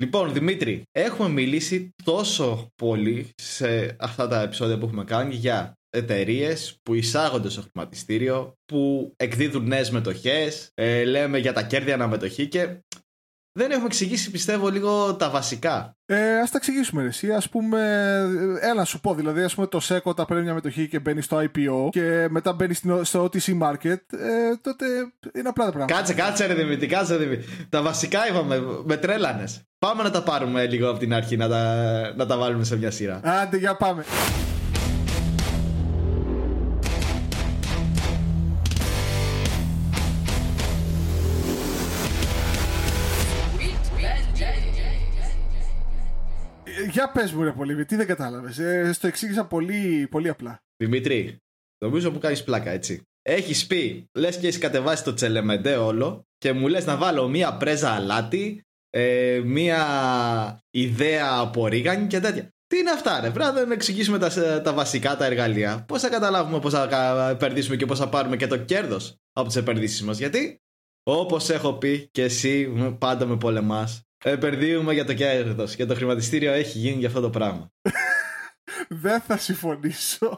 Λοιπόν, Δημήτρη, έχουμε μιλήσει τόσο πολύ σε αυτά τα επεισόδια που έχουμε κάνει για εταιρείες που εισάγονται στο χρηματιστήριο, που εκδίδουν νέες μετοχές, ε, λέμε για τα κέρδη αναμετοχή και δεν έχουμε εξηγήσει, πιστεύω, λίγο τα βασικά. Ε, Α τα εξηγήσουμε εσύ. Α πούμε, έλα σου πω. Δηλαδή, ας πούμε, το ΣΕΚΟ τα παίρνει μια μετοχή και μπαίνει στο IPO και μετά μπαίνει στο OTC market. Ε, τότε είναι απλά τα πράγματα. Κάτσε, κάτσε, ρε Δημήτρη, κάτσε, ρε Δημήτρη. Τα βασικά είπαμε, με τρέλανες. Πάμε να τα πάρουμε λίγο από την αρχή, να τα, να τα βάλουμε σε μια σειρά. Άντε, για πάμε. Για πες μου, ρε Πολύβη, τι δεν κατάλαβες. Ε, στο εξήγησα πολύ, πολύ απλά. Δημήτρη, νομίζω που κάνεις πλάκα, έτσι. Έχεις πει, λες και έχεις κατεβάσει το τσελεμεντέ όλο και μου λες να βάλω μία πρέζα αλάτι, ε, μία ιδέα από ρίγανη και τέτοια. Τι είναι αυτά, ρε. Πρέπει να εξηγήσουμε τα, τα βασικά τα εργαλεία. Πώς θα καταλάβουμε πώς θα επενδύσουμε και πώς θα πάρουμε και το κέρδος από τις επενδύσει μας. Γιατί, όπως έχω πει και εσύ πάντα με πολεμάς, επενδύουμε για το κέρδο και το χρηματιστήριο έχει γίνει για αυτό το πράγμα. Δεν θα συμφωνήσω.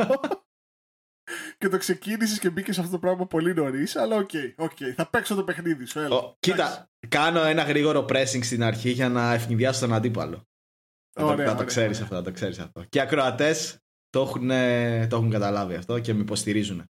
και το ξεκίνησες και μπήκες σε αυτό το πράγμα πολύ νωρίς, αλλά OK, okay, okay, θα παίξω το παιχνίδι σου. Έλα. κοίτα, κάνω ένα γρήγορο pressing στην αρχή για να αιφνιδιάσω τον αντίπαλο. Ωραία, θα, το ξέρεις αυτό, θα το ξέρεις αυτό. Και οι ακροατές το, έχουν, το έχουν καταλάβει αυτό και με υποστηρίζουν.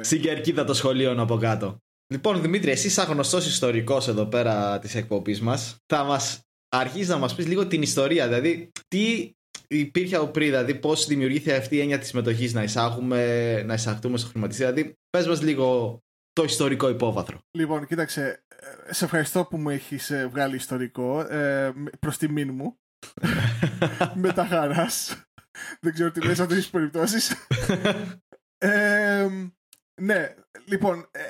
Στην κερκίδα το σχολείο από κάτω. Λοιπόν, Δημήτρη, εσύ σαν γνωστός ιστορικός εδώ πέρα της εκπομπής μας, θα μας αρχίσεις να μας πεις λίγο την ιστορία. Δηλαδή, τι υπήρχε από πριν, δηλαδή πώς δημιουργήθηκε αυτή η έννοια της συμμετοχής να εισάγουμε, να εισαχθούμε στο χρηματιστήριο. Δηλαδή, πες μας λίγο το ιστορικό υπόβαθρο. Λοιπόν, κοίταξε. Ε, σε ευχαριστώ που μου έχεις ε, βγάλει ιστορικό. Ε, Προς τιμήν μου. Με τα χαράς. Δεν ξέρω τι λες αυτέ τις περιπτώσεις. ε, ναι, λοιπόν, ε,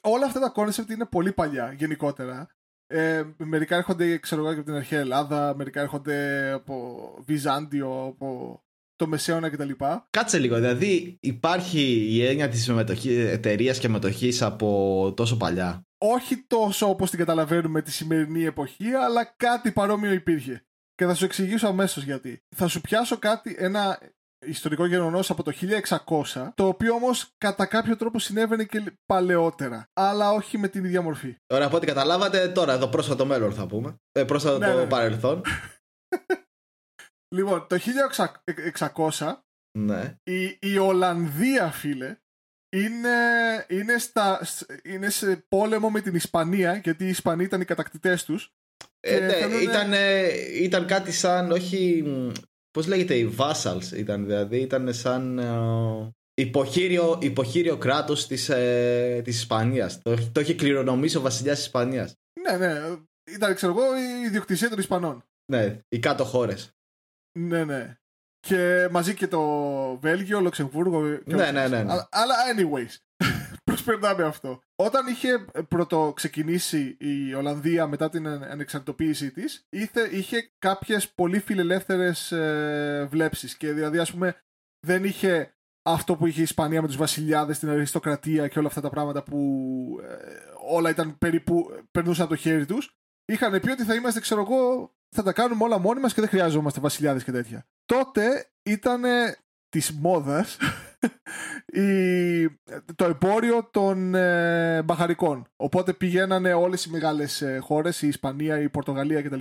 όλα αυτά τα concept είναι πολύ παλιά γενικότερα. Ε, μερικά έρχονται, ξέρω εγώ, από την αρχαία Ελλάδα, μερικά έρχονται από Βυζάντιο, από το Μεσαίωνα κτλ. Κάτσε λίγο, δηλαδή υπάρχει η έννοια της εταιρείας και μετοχή από τόσο παλιά; Όχι τόσο όπως την καταλαβαίνουμε τη σημερινή εποχή, αλλά κάτι παρόμοιο υπήρχε. Και θα σου εξηγήσω αμέσως γιατί. Θα σου πιάσω κάτι, ένα ιστορικό γεγονός από το 1600, το οποίο όμως κατά κάποιο τρόπο συνέβαινε και παλαιότερα. Αλλά όχι με την ίδια μορφή. Ωραία, από ό,τι καταλάβατε, τώρα εδώ πρόσφατο μέλλον θα πούμε. Ε, πρόσφατο ναι, ναι. παρελθόν. λοιπόν, το 1600 ναι. η, η Ολλανδία, φίλε, είναι, είναι, στα, είναι σε πόλεμο με την Ισπανία, γιατί οι Ισπανοί ήταν οι κατακτητές τους. Ε, ναι, ήταν, ήταν κάτι σαν, όχι Πώς λέγεται, οι vassals ήταν, δηλαδή ήταν σαν uh, υποχείριο, υποχείριο κράτος της, ε, της Ισπανίας. Το, το είχε κληρονομήσει ο βασιλιάς της Ισπανίας. Ναι, ναι. Ήταν, ξέρω εγώ, η ιδιοκτησία των Ισπανών. Ναι, οι κάτω χώρες. Ναι, ναι. Και μαζί και το Βέλγιο, Λουξεμβούργο. Ναι, ναι, ναι, ναι. Αλλά, anyways. Προσπερνάμε αυτό. Όταν είχε πρώτο ξεκινήσει η Ολλανδία μετά την ανεξαρτητοποίησή της, είχε κάποιες πολύ φιλελεύθερες ε, βλέψεις. Και δηλαδή, ας πούμε, δεν είχε αυτό που είχε η Ισπανία με τους βασιλιάδες, την αριστοκρατία και όλα αυτά τα πράγματα που ε, όλα ήταν περίπου περνούσαν από το χέρι τους. Είχαν πει ότι θα είμαστε, ξέρω εγώ, θα τα κάνουμε όλα μόνοι μας και δεν χρειάζομαστε βασιλιάδες και τέτοια. Τότε ήταν της μόδα το εμπόριο των ε, μπαχαρικών. Οπότε πηγαίνανε όλες οι μεγάλες ε, χώρες, η Ισπανία, η Πορτογαλία κτλ.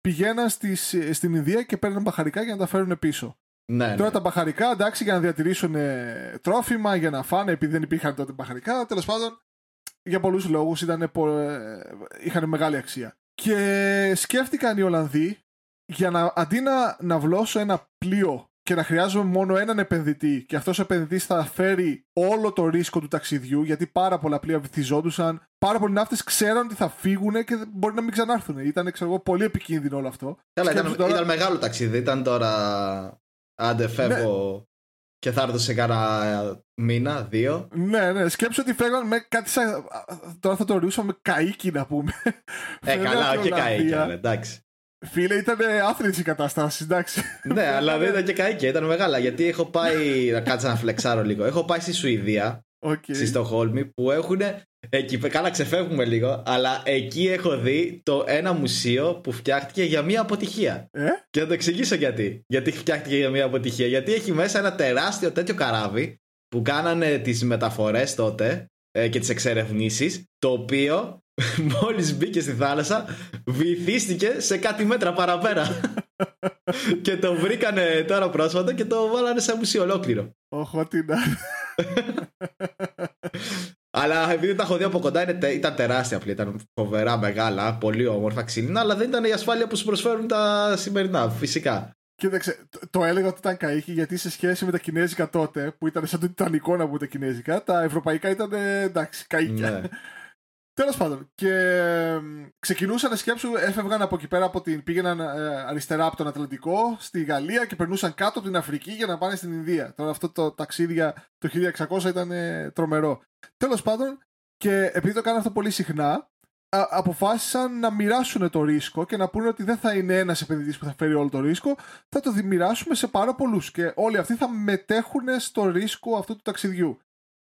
Πηγαίναν στις, ε, στην Ινδία και παίρνουν μπαχαρικά για να τα φέρουν πίσω. Ναι, Τώρα ναι. τα μπαχαρικά, εντάξει, για να διατηρήσουν ε, τρόφιμα, για να φάνε, επειδή δεν υπήρχαν τότε μπαχαρικά. Τέλος πάντων, για πολλούς λόγους είχαν μεγάλη αξία. Και σκέφτηκαν οι Ολλανδοί για να αντί να, να βλώσω ένα πλοίο και να χρειάζομαι μόνο έναν επενδυτή και αυτός ο επενδυτής θα φέρει όλο το ρίσκο του ταξιδιού γιατί πάρα πολλά πλοία βυθιζόντουσαν, πάρα πολλοί ναύτες ξέραν ότι θα φύγουν και μπορεί να μην ξανάρθουν. Ήταν ξέρω εγώ, πολύ επικίνδυνο όλο αυτό. Καλά, ήταν, τώρα... ήταν, μεγάλο ταξίδι, ήταν τώρα άντε φεύγω ναι. και θα έρθω σε κάνα μήνα, δύο. Ναι, ναι, σκέψω ότι φεύγαν με κάτι σαν... Τώρα θα το ορίσουμε με καίκι να πούμε. Ε, καλά, όχι καίκι, εντάξει. Φίλε, ήταν άθληση η κατάσταση, εντάξει. ναι, αλλά δεν ήταν και καίκια, ήταν μεγάλα. Γιατί έχω πάει. να κάτσα να φλεξάρω λίγο. Έχω πάει στη Σουηδία, okay. στη Στοχόλμη, που έχουν Εκεί, καλά ξεφεύγουμε λίγο, αλλά εκεί έχω δει το ένα μουσείο που φτιάχτηκε για μια αποτυχία. Ε; Και θα το εξηγήσω γιατί. Γιατί φτιάχτηκε για μια αποτυχία. Γιατί έχει μέσα ένα τεράστιο τέτοιο καράβι που κάνανε τις μεταφορές τότε ε, και τις εξερευνήσεις, το οποίο μόλις μπήκε στη θάλασσα βυθίστηκε σε κάτι μέτρα παραπέρα. και το βρήκανε τώρα πρόσφατα και το βάλανε σε μουσείο ολόκληρο. Οχ, τι να. Αλλά επειδή τα έχω δει από κοντά είναι, ήταν τεράστια πλοία, ήταν φοβερά μεγάλα, πολύ όμορφα ξύλινα, αλλά δεν ήταν η ασφάλεια που σου προσφέρουν τα σημερινά, φυσικά. Κοίταξε, το, το έλεγα ότι ήταν καίκη γιατί σε σχέση με τα κινέζικα τότε, που ήταν σαν το Τιτανικό να πούμε τα κινέζικα, τα ευρωπαϊκά ήταν εντάξει, καίκια. Ναι. Τέλος πάντων, και ξεκινούσαν να σκέψουν, έφευγαν από εκεί πέρα, από την, πήγαιναν ε, αριστερά από τον Ατλαντικό στη Γαλλία και περνούσαν κάτω από την Αφρική για να πάνε στην Ινδία. Τώρα αυτό το ταξίδια το 1600 ήταν ε, τρομερό. Τέλος πάντων, και επειδή το κάνουν αυτό πολύ συχνά, αποφάσισαν να μοιράσουν το ρίσκο και να πούνε ότι δεν θα είναι ένας επενδυτής που θα φέρει όλο το ρίσκο, θα το μοιράσουμε σε πάρα πολλούς. Και όλοι αυτοί θα μετέχουν στο ρίσκο αυτού του ταξιδιού.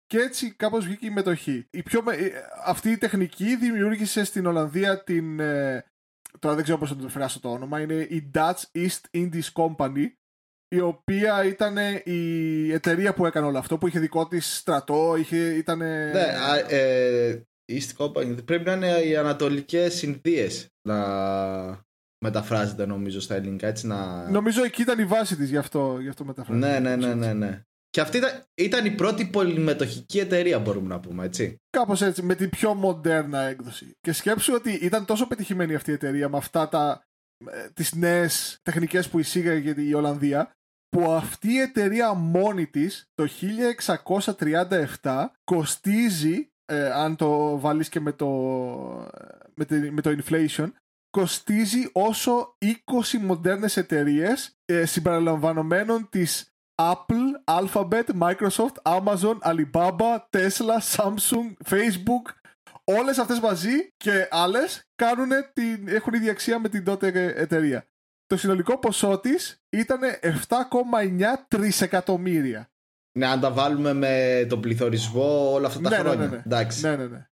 Και έτσι κάπως βγήκε η μετοχή. Η πιο, ε, αυτή η τεχνική δημιούργησε στην Ολλανδία την... Ε, τώρα δεν ξέρω πώς θα το φράσω το όνομα. Είναι η Dutch East Indies Company η οποία ήταν η εταιρεία που έκανε όλο αυτό, που είχε δικό της στρατό, είχε, ήταν... Ναι, ε, East Company, πρέπει να είναι οι Ανατολικές Ινδίες να μεταφράζεται νομίζω στα ελληνικά, έτσι να... Νομίζω εκεί ήταν η βάση της, γι' αυτό, γι αυτό μεταφράζεται. Ναι, ναι, ναι, ναι, ναι. Και αυτή ήταν, ήταν η πρώτη πολυμετοχική εταιρεία, μπορούμε να πούμε, έτσι. Κάπως έτσι, με την πιο μοντέρνα έκδοση. Και σκέψου ότι ήταν τόσο πετυχημένη αυτή η εταιρεία με αυτά τα. Ε, τις νέες τεχνικές που εισήγαγε η Ολλανδία που αυτή η εταιρεία μόνη της το 1637 κοστίζει ε, αν το βάλεις και με το, με, με το inflation κοστίζει όσο 20 μοντέρνες εταιρείες ε, συμπεριλαμβανομένων της Apple, Alphabet, Microsoft, Amazon, Alibaba, Tesla, Samsung, Facebook, όλες αυτές μαζί και άλλες κάνουν την, έχουν ίδια αξία με την τότε εταιρεία. Το συνολικό ποσό της ήταν 7,9 τρισεκατομμύρια. Ναι, αν τα βάλουμε με τον πληθωρισμό όλα αυτά τα ναι, ναι χρόνια. Ναι, ναι, Εντάξει. ναι, ναι, ναι.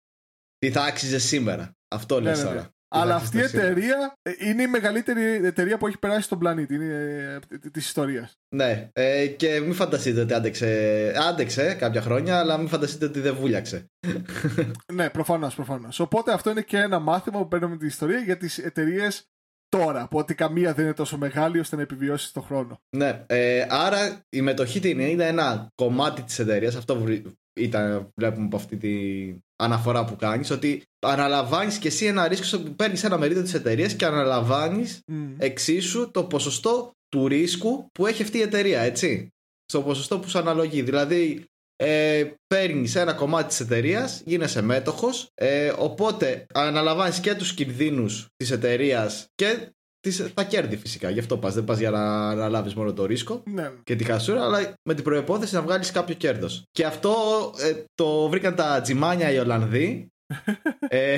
Τι θα άξιζε σήμερα. Αυτό λες ναι, ναι, τώρα. Αλλά αυτή η εταιρεία ε, είναι η μεγαλύτερη εταιρεία που έχει περάσει στον πλανήτη είναι της ιστορίας. Ναι, ε, και μην φανταστείτε ότι άντεξε, άντεξε κάποια χρόνια, αλλά μην φανταστείτε ότι δεν βούλιαξε. ναι, προφανώς, προφανώς. Οπότε αυτό είναι και ένα μάθημα που παίρνουμε την ιστορία για τις εταιρείες τώρα, που ότι καμία δεν είναι τόσο μεγάλη ώστε να επιβιώσει στον χρόνο. Ναι, ε, άρα η μετοχή την είναι, είναι ένα κομμάτι της εταιρείας. Αυτό ήταν, βλέπουμε από αυτή την αναφορά που κάνεις, ότι αναλαμβάνεις και εσύ ένα ρίσκο, παίρνεις ένα μερίδιο της εταιρείας και αναλαμβάνεις εξίσου το ποσοστό του ρίσκου που έχει αυτή η εταιρεία, έτσι. Στο ποσοστό που σου αναλογεί. Δηλαδή, ε, παίρνεις ένα κομμάτι της εταιρείας, γίνεσαι μέτοχος. Ε, οπότε αναλαμβάνεις και τους κινδύνους της εταιρείας και τις, τα κέρδη φυσικά. Γι' αυτό πας. Δεν πας για να αναλάβει μόνο το ρίσκο ναι. και τη χασούρα, αλλά με την προπόθεση να βγάλεις κάποιο κέρδος. Και αυτό ε, το βρήκαν τα τζιμάνια οι Ολλανδοί. ε,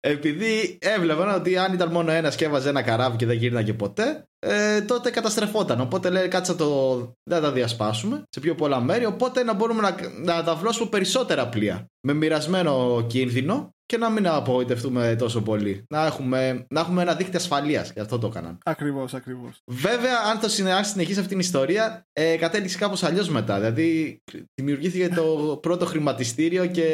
επειδή έβλεπαν ότι αν ήταν μόνο ένας και έβαζε ένα καράβι και δεν γύρναγε ποτέ, ε, τότε καταστρεφόταν. Οπότε λέει κάτσε το. Δεν τα διασπάσουμε σε πιο πολλά μέρη. Οπότε να μπορούμε να, να τα βλώσουμε περισσότερα πλοία. Με μοιρασμένο κίνδυνο και να μην απογοητευτούμε τόσο πολύ. Να έχουμε, να έχουμε ένα δίκτυο ασφαλείας. Και αυτό το έκαναν. Ακριβώς, ακριβώς. Βέβαια, αν το συνεχίσει αυτήν την ιστορία, ε, κατέληξε κάπως αλλιώς μετά. Δηλαδή, δημιουργήθηκε το πρώτο χρηματιστήριο και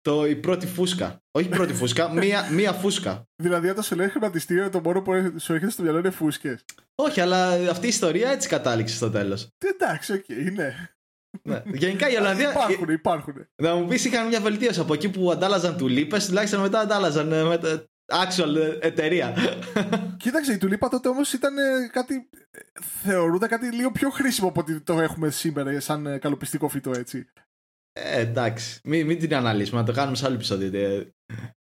το, η πρώτη φούσκα. Όχι η πρώτη φούσκα, μία, μία φούσκα. Δηλαδή, όταν σου λέει χρηματιστήριο, το μόνο που σου έρχεται στο μυαλό είναι φούσκες. Όχι, αλλά αυτή η ιστορία έτσι κατάληξε στο τέλος. Εντάξει, OK, okay, ναι. Ναι. Γενικά η Ολλανδία. υπάρχουν, υπάρχουν. Να μου πεις, είχαν μια βελτίωση από εκεί που αντάλλαζαν τουλίπες, τουλάχιστον μετά αντάλλαζαν ε, με, actual ε, εταιρεία. Κοίταξε, η τουλίπα τότε όμως ήταν ε, κάτι. θεωρούνται κάτι λίγο πιο χρήσιμο από ότι το έχουμε σήμερα σαν καλλωπιστικό φυτό, έτσι. Ε, εντάξει. Μην, μην την αναλύσουμε, να το κάνουμε σε άλλο επεισόδιο.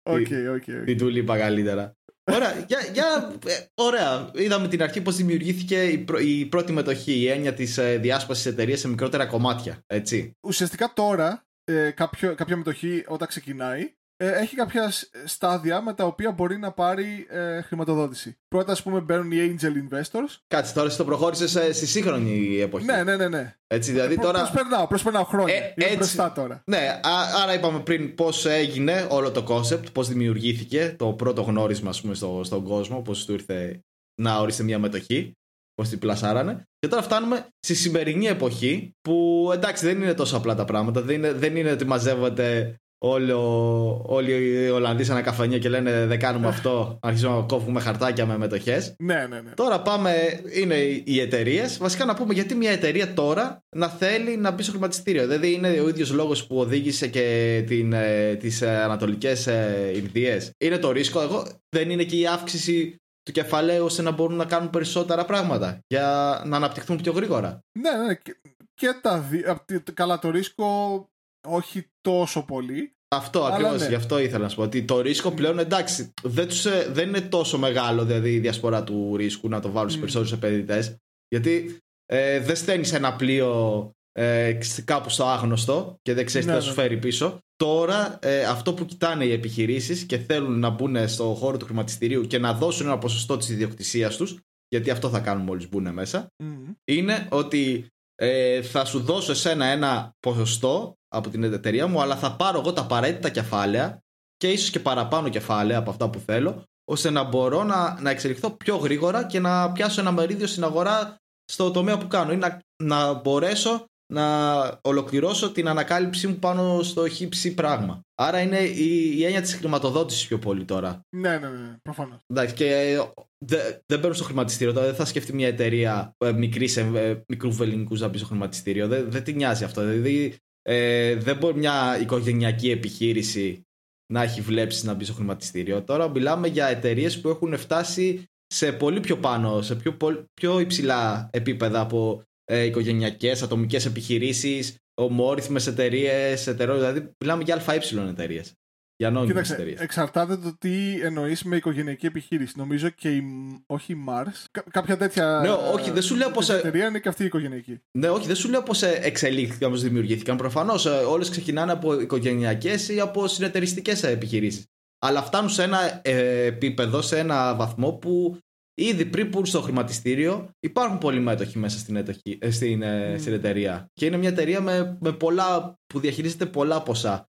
OK, OK. Την τουλίπα καλύτερα. Ωραία, για, για, ε, ωραία. Είδαμε την αρχή πώς δημιουργήθηκε η, η, πρώτη μετοχή, η έννοια της ε, διάσπασης εταιρείας σε μικρότερα κομμάτια. Έτσι. Ουσιαστικά τώρα, ε, κάποιο, κάποια μετοχή όταν ξεκινάει, ε, έχει κάποια στάδια με τα οποία μπορεί να πάρει ε, χρηματοδότηση. Πρώτα, ας πούμε, μπαίνουν οι angel investors. Κάτσε τώρα, το προχώρησες στη σύγχρονη εποχή. Ναι, ναι, ναι. ναι. Έτσι, δηλαδή τώρα... Προσπερνάω, προσπερνάω χρόνια. Ε, έτσι... μπροστά τώρα. Ναι, άρα είπαμε πριν πώς έγινε όλο το concept, πώς δημιουργήθηκε το πρώτο γνώρισμα ας πούμε, στο, στον κόσμο, πώς του ήρθε να ορίστε μια μετοχή, πώς την πλασάρανε. Και τώρα φτάνουμε στη σημερινή εποχή που εντάξει δεν είναι τόσο απλά τα πράγματα. Δεν είναι, δεν είναι ότι μαζεύονται όλο, όλοι οι Ολλανδοί σε ένα καφενείο και λένε δεν κάνουμε αυτό, αρχίζουμε να κόβουμε χαρτάκια με μετοχές. Ναι, ναι, ναι. Τώρα πάμε, είναι οι εταιρείες. Βασικά να πούμε γιατί μια εταιρεία τώρα να θέλει να μπει στο χρηματιστήριο. Δηλαδή είναι ο ίδιος λόγος που οδήγησε και ε, τις ε, ανατολικές ε, Ινδίες. Είναι το ρίσκο. Εγώ δεν είναι και η αύξηση του κεφαλαίου ώστε να μπορούν να κάνουν περισσότερα πράγματα για να αναπτυχθούν πιο γρήγορα. Ναι, ναι. Και, και τα δύο. Καλά, το ρίσκο όχι τόσο πολύ. Αυτό ακριβώς, ναι. γι' αυτό ήθελα να σου πω. Ότι το ρίσκο πλέον εντάξει, δεν, τους, ε, δεν είναι τόσο μεγάλο δηλαδή η διασπορά του ρίσκου να το βάλουν στου mm. περισσότερους επενδυτές. Γιατί ε, δεν στέλνεις ένα πλοίο ε, κάπου στο άγνωστο και δεν ξέρεις τι ναι, θα σου ναι. φέρει πίσω. Τώρα ε, αυτό που κοιτάνε οι επιχειρήσεις και θέλουν να μπουν στο χώρο του χρηματιστηρίου και να δώσουν ένα ποσοστό της ιδιοκτησίας τους, γιατί αυτό θα κάνουν μόλις μπουν μέσα, mm. είναι ότι ε, θα σου δώσω εσένα ένα ποσοστό από την εταιρεία μου, αλλά θα πάρω εγώ τα απαραίτητα κεφάλαια και ίσως και παραπάνω κεφάλαια από αυτά που θέλω, ώστε να μπορώ να, να εξελιχθώ πιο γρήγορα και να πιάσω ένα μερίδιο στην αγορά στο τομέα που κάνω ή να, να μπορέσω να ολοκληρώσω την ανακάλυψή μου πάνω στο χύψη πράγμα. Άρα είναι η, η έννοια της χρηματοδότησης πιο πολύ τώρα. Ναι, ναι, ναι, προφανώς. Εντάξει, και ε, δεν δε μπαίνω στο χρηματιστήριο. Τώρα δεν θα σκεφτεί μια εταιρεία ε, μικρής, ε, μικρού βεληνικούς να μπει στο χρηματιστήριο. Δεν, δεν την νοιάζει αυτό. Δηλαδή, ε, δεν μπορεί μια οικογενειακή επιχείρηση να έχει βλέψεις να μπει στο χρηματιστήριο. Τώρα μιλάμε για εταιρείες που έχουν φτάσει σε πολύ πιο πάνω, σε πιο, πιο υψηλά επίπεδα από ε, οικογενειακές, ατομικές επιχειρήσεις, ομόρυθμες εταιρείες, εταιρείε. Δηλαδή, μιλάμε για ΑΕ εταιρείες. Για νόμιμες εταιρείες. Εξαρτάται το τι εννοείς με οικογενειακή επιχείρηση. Νομίζω και η. Όχι η Mars. κάποια τέτοια. Ναι, όχι, δεν σου λέω πώ. Η εταιρεία είναι και αυτή η οικογενειακή. Ναι, όχι, δεν σου λέω πώ εξελίχθηκαν, πώ δημιουργήθηκαν. Προφανώς ε, όλες ξεκινάνε από οικογενειακές ή από συνεταιριστικές επιχειρήσεις. Αλλά φτάνουν σε ένα ε, επίπεδο, σε ένα βαθμό που Ήδη πριν πούν στο χρηματιστήριο υπάρχουν πολλοί μέτοχοι μέσα στην, έτοχη, ε, στην, mm. στην εταιρεία. Και είναι μια εταιρεία με, με πολλά, που διαχειρίζεται πολλά ποσά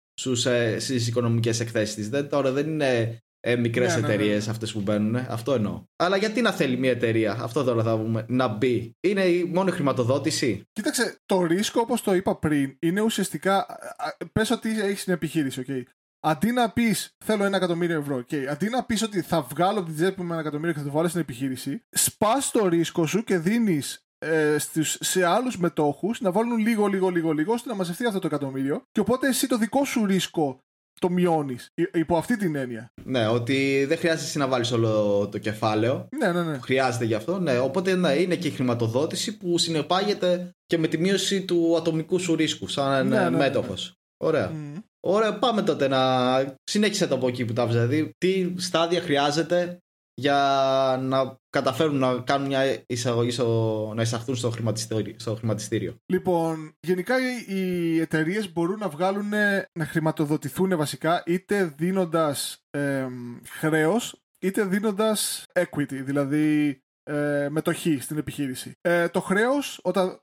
ε, στις οικονομικές εκθέσεις της. Τώρα δεν είναι ε, μικρές ναι, εταιρείε ναι, ναι. αυτές που μπαίνουν. Αυτό εννοώ. Αλλά γιατί να θέλει μια εταιρεία, αυτό τώρα θα πούμε, να μπει. Είναι η μόνη χρηματοδότηση; Κοίταξε, το ρίσκο όπως το είπα πριν είναι ουσιαστικά. Πες ότι έχεις την επιχείρηση, okay αντί να πεις θέλω ένα εκατομμύριο ευρώ, okay, αντί να πεις ότι θα βγάλω από την τσέπη μου ένα εκατομμύριο και θα το βάλω στην επιχείρηση, σπάς το ρίσκο σου και δίνεις ε, σε άλλους μετόχους να βάλουν λίγο, λίγο, λίγο, λίγο ώστε να μαζευτεί αυτό το εκατομμύριο. Και οπότε εσύ το δικό σου ρίσκο το μειώνεις υπό αυτή την έννοια. Ναι, ότι δεν χρειάζεται εσύ να βάλεις όλο το κεφάλαιο. Ναι, ναι, ναι. χρειάζεται γι' αυτό. Ναι, οπότε ναι, είναι και η χρηματοδότηση που συνεπάγεται και με τη μείωση του ατομικού σου ρίσκου, σαν ναι, ναι, ναι μέτοχος. Ναι. Ωραία. Ωραία, πάμε τότε να συνέχισε το από εκεί που τα Δηλαδή, τι στάδια χρειάζεται για να καταφέρουν να κάνουν μια εισαγωγή στο, να εισαχθούν στο χρηματιστήριο, στο χρηματιστήριο; Λοιπόν, γενικά οι εταιρείες μπορούν να βγάλουν, να χρηματοδοτηθούν βασικά είτε δίνοντας ε, χρέος είτε δίνοντας equity, δηλαδή ε, μετοχή στην επιχείρηση. Ε, το χρέος όταν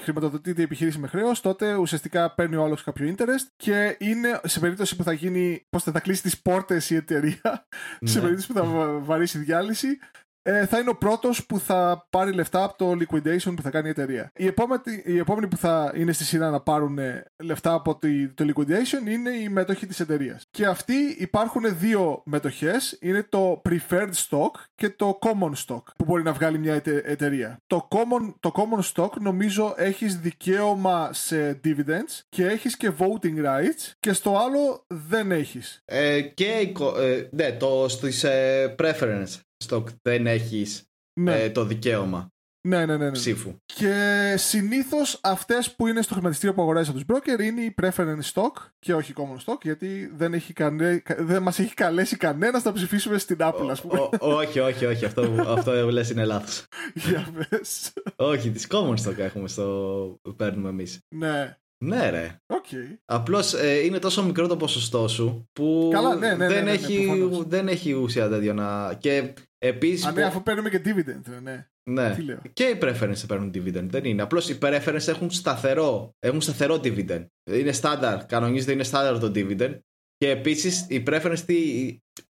χρηματοδοτείται η επιχείρηση με χρέος, τότε ουσιαστικά παίρνει ο άλλος κάποιο interest και είναι σε περίπτωση που θα γίνει, πώς θα, κλείσει τις πόρτες η εταιρεία, σε ναι. περίπτωση που θα βαρύσει διάλυση, ε, θα είναι ο πρώτος που θα πάρει λεφτά από το liquidation που θα κάνει η εταιρεία. Οι επόμενοι, οι επόμενοι που θα είναι στη σειρά να πάρουν ε, λεφτά από το liquidation είναι οι μέτοχοι της εταιρείας. Και αυτοί υπάρχουν δύο μετοχές. Είναι το preferred stock και το common stock που μπορεί να βγάλει μια εταιρεία. Το common, το common stock νομίζω έχεις δικαίωμα σε dividends και έχεις και voting rights και στο άλλο δεν έχεις. Ε, και ε, ναι, το στις ε, preference stock δεν έχεις ναι. ε, το δικαίωμα ναι, ναι, ναι, ναι. ψήφου. Και συνήθως αυτές που είναι στο χρηματιστήριο που αγοράζεις από τους broker είναι η preference stock και όχι common stock, γιατί δεν, έχει κανε... δεν μας έχει καλέσει κανένας να ψηφίσουμε στην Apple, ας πούμε. όχι, όχι, όχι. Αυτό, αυτό λες είναι λάθος. Για πες. όχι, τις common stock έχουμε στο. παίρνουμε εμείς. Ναι. Ναι, ρε. Okay. Απλώς ε, είναι τόσο μικρό το ποσοστό σου που Καλά, ναι, ναι, δεν, ναι, ναι, έχει, προφανώς. δεν έχει ουσία τέτοιο να. Και επίσης. Α, ναι, αφού παίρνουμε και dividend, ναι. Ναι. Τι λέω. Και οι preference παίρνουν dividend. Δεν είναι. Απλώς οι preference έχουν σταθερό, έχουν σταθερό dividend. Είναι στάνταρ. Κανονίζεται είναι στάνταρ το dividend. Και επίσης οι preference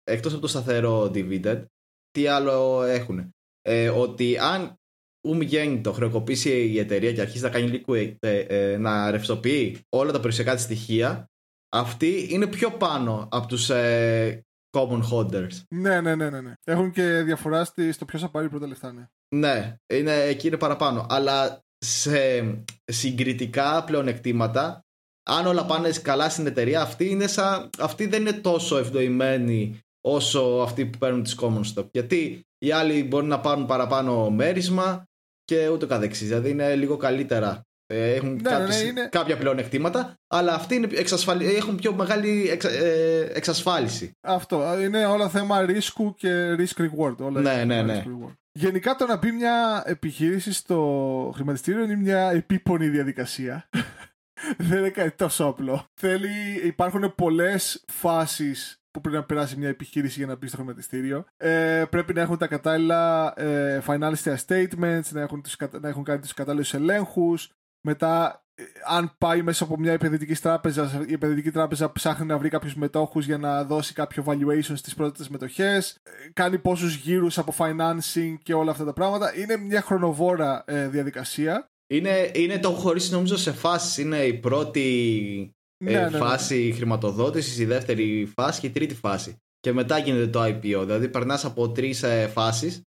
εκτός από το σταθερό dividend, τι άλλο έχουν. Ε, ότι αν το χρεοκοπήσει η εταιρεία και αρχίσει να κάνει liquid, ε, ε, να ρευστοποιεί όλα τα περιουσιακά της στοιχεία, αυτοί είναι πιο πάνω από τους ε, common holders. Ναι, ναι, ναι, ναι, ναι. Έχουν και διαφορά στη, στο ποιος θα πάρει πρώτα λεφτά, ναι. Ναι, είναι, εκεί είναι παραπάνω. Αλλά σε συγκριτικά πλεονεκτήματα, αν όλα πάνε καλά στην εταιρεία, αυτή, είναι σαν, αυτή δεν είναι τόσο ευνοημένη όσο αυτοί που παίρνουν τις common stock. Γιατί οι άλλοι μπορεί να πάρουν παραπάνω μέρισμα και ούτω καθεξής. Δηλαδή είναι λίγο καλύτερα. Ε, έχουν Ναι, κάποιες, ναι, είναι- κάποια πλεονεκτήματα, αλλά αυτοί είναι εξασφαλι... έχουν πιο μεγάλη εξα... ε, εξασφάλιση. Αυτό. Είναι όλα θέμα ρίσκου και risk reward. Όλα Ναι, είναι ναι, θέμα ναι. risk reward. Γενικά το να μπει μια επιχείρηση στο χρηματιστήριο είναι μια επίπονη διαδικασία. Δεν είναι κάτι τόσο απλό. Θέλει, υπάρχουν πολλές φάσεις που πρέπει να περάσει μια επιχείρηση για να μπει στο χρηματιστήριο. Ε, πρέπει να έχουν τα κατάλληλα ε, financial statements, να έχουν, τους, κατα- να έχουν κάνει τους κατάλληλους ελέγχους. Μετά, ε, αν πάει μέσα από μια επενδυτική τράπεζα, η επενδυτική τράπεζα ψάχνει να βρει κάποιους μετόχους για να δώσει κάποιο valuation στις πρώτες μετοχές. Ε, κάνει πόσους γύρους από financing και όλα αυτά τα πράγματα. Είναι μια χρονοβόρα ε, διαδικασία. Είναι, είναι το έχω χωρίσει νομίζω σε φάσεις. Είναι η πρώτη ε, Ναι, ναι, ναι. φάση χρηματοδότησης, η δεύτερη φάση και η τρίτη φάση. Και μετά γίνεται το IPO. Δηλαδή περνάς από τρεις ε, φάσεις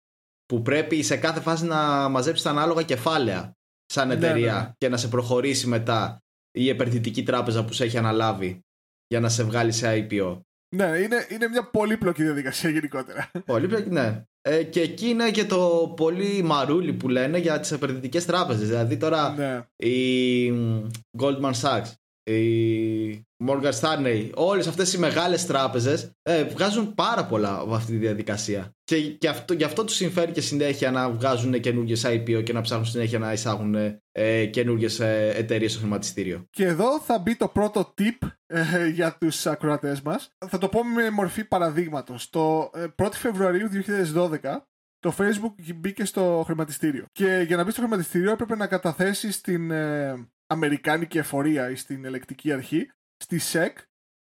που πρέπει σε κάθε φάση να μαζέψεις τα ανάλογα κεφάλαια σαν Ναι, εταιρεία ναι, ναι. και να σε προχωρήσει μετά η επενδυτική τράπεζα που σε έχει αναλάβει για να σε βγάλει σε IPO. Ναι, είναι, είναι μια πολύπλοκη διαδικασία γενικότερα. Πολύ πιο, ναι. Ε, και εκεί είναι και το πολύ μαρούλι που λένε για τις επενδυτικές τράπεζες. Δηλαδή τώρα ναι. η μ, Goldman Sachs, η Morgan Stanley, όλες αυτές οι μεγάλες τράπεζες ε, βγάζουν πάρα πολλά από αυτή τη διαδικασία. Και, και αυτό, γι' αυτό τους συμφέρει και συνέχεια να βγάζουν καινούργιες IPO και να ψάχνουν συνέχεια να εισάγουν ε, καινούργιες ε, εταιρείες στο χρηματιστήριο. Και εδώ θα μπει το πρώτο tip ε, για τους ακροατές μας. Θα το πω με μορφή παραδείγματος. Το ε, 1η Φεβρουαρίου 2012 το Facebook μπήκε στο χρηματιστήριο. Και για να μπει στο χρηματιστήριο έπρεπε να καταθέσεις στην ε, Αμερικάνικη εφορία ή στην ελεκτική αρχή, στη SEC,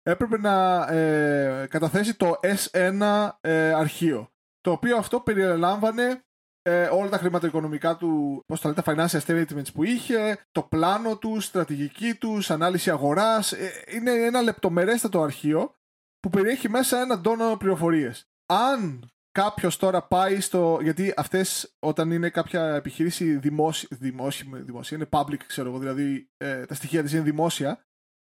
έπρεπε να ε, καταθέσει το S1 ε, αρχείο. Το οποίο αυτό περιλάμβανε ε, όλα τα χρηματοοικονομικά του, πώς το λέτε, τα financial statements που είχε, το πλάνο τους, στρατηγική τους, ανάλυση αγοράς. Ε, είναι ένα λεπτομερέστατο αρχείο που περιέχει μέσα ένα τόνο πληροφορίες. Αν κάποιος τώρα πάει στο. Γιατί αυτές, όταν είναι κάποια επιχείρηση δημόσια, δημόσια, δημόσια είναι public, ξέρω εγώ, δηλαδή ε, τα στοιχεία της είναι δημόσια,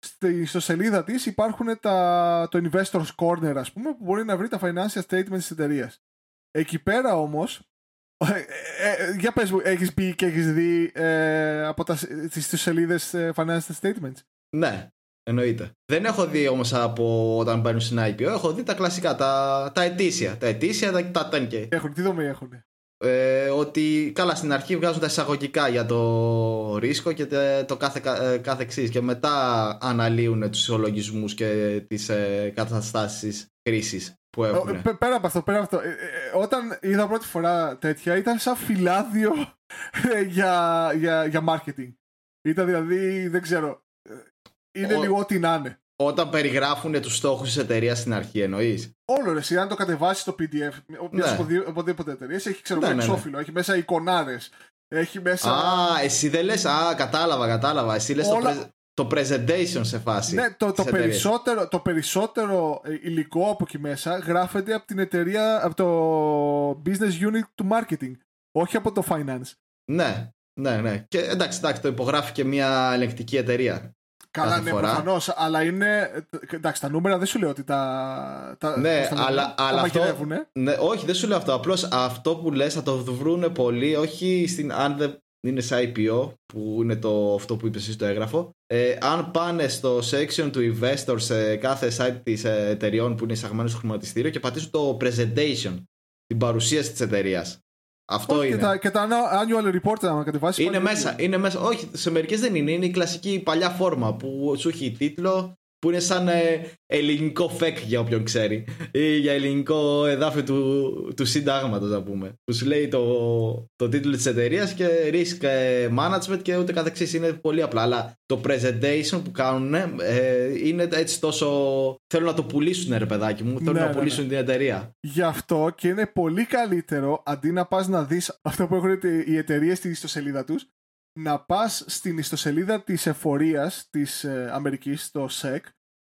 στη στο σελίδα της υπάρχουν τα, το Investors Corner, ας πούμε, που μπορεί να βρει τα financial statements της εταιρείας. Εκεί πέρα όμως. Ε, ε, για πες μου, έχεις μπει και έχεις δει ε, από τα, τις, τις σελίδες ε, financial statements; Ναι, εννοείται. Δεν έχω δει όμως από όταν μπαίνουν στην IPO, έχω δει τα κλασικά, τα, τα ετήσια. Τα ετήσια, τα, τα τένκε. Έχουν, τι δομή έχουν; Ε, ότι καλά στην αρχή βγάζουν τα εισαγωγικά για το ρίσκο και τε- το κάθε, κα- ε, κάθε εξής και μετά αναλύουν τους ισολογισμούς και τις ε, καταστάσεις κρίσης που έχουν. Ε, πε- Πέρα από αυτό, πέρα από αυτό. ε, ε, όταν είδα πρώτη φορά τέτοια, ήταν σαν φυλάδιο ε, για, για, για marketing. Ήταν δηλαδή, δεν ξέρω. Ε, Είναι Ο- λίγο ό,τι να είναι. Όταν περιγράφουν τους στόχους της εταιρείας στην αρχή εννοείς; Όλο ρε, εσύ, αν το κατεβάσει το PDF, μιας Ναι. οπουδήποτε εταιρείας, έχει ξέρω Ναι, εγώ ναι, ναι. εξώφυλλο, έχει μέσα εικονάρε. Έχει μέσα. Α, εσύ δεν λες, α, κατάλαβα, κατάλαβα. Εσύ λες το, Όλα- πρε- το presentation σε φάση. Ναι, το, το, της εταιρείας. περισσότερο, το περισσότερο ε, υλικό από εκεί μέσα γράφεται από την εταιρεία, από το business unit του marketing, όχι από το finance. Ναι, ναι, ναι. Και εντάξει, εντάξει, το υπογράφει και μια ελεγκτική εταιρεία. Καλά, Κάθε ναι, φορά. προφανώς. Αλλά είναι. ε, Εντάξει, τα νούμερα δεν σου λέω ότι τα. τα Ναι, πώς τα λένε, αλλά, τα αλλά αυτό. μαγειρεύουνε. Ναι, όχι, δεν σου λέω αυτό. Απλώς αυτό που λες θα το βρούνε πολύ, όχι στην, αν δεν είναι σε IPO, που είναι το, αυτό που είπες εσύ στο έγγραφο. Ε, αν πάνε στο section του investor σε κάθε site της ε, εταιριών που είναι εισαγμένο στο χρηματιστήριο και πατήσουν το presentation, την παρουσίαση της εταιρείας. Αυτό είναι. Και τα, και τα annual report να κατεβάσεις. Είναι μέσα, είναι μέσα. Όχι, σε μερικές δεν είναι. Είναι η κλασική παλιά φόρμα που σου έχει τίτλο, που είναι σαν ε, ελληνικό φεκ για όποιον ξέρει. Ή για ελληνικό εδάφιο του, του συντάγματος να πούμε. Που σου λέει το, το τίτλο της εταιρείας και risk ε, management και ούτε καθεξής. Είναι πολύ απλά. Αλλά το presentation που κάνουν ε, είναι έτσι τόσο θέλουν να το πουλήσουν ρε παιδάκι μου. Θέλουν Ναι, να ναι, πουλήσουν ναι. την εταιρεία. Γι' αυτό και είναι πολύ καλύτερο αντί να πας να δεις αυτό που έχουν οι εταιρείες στην ιστοσελίδα τους να πας στην ιστοσελίδα της εφορίας της ε, Αμερικής, το SEC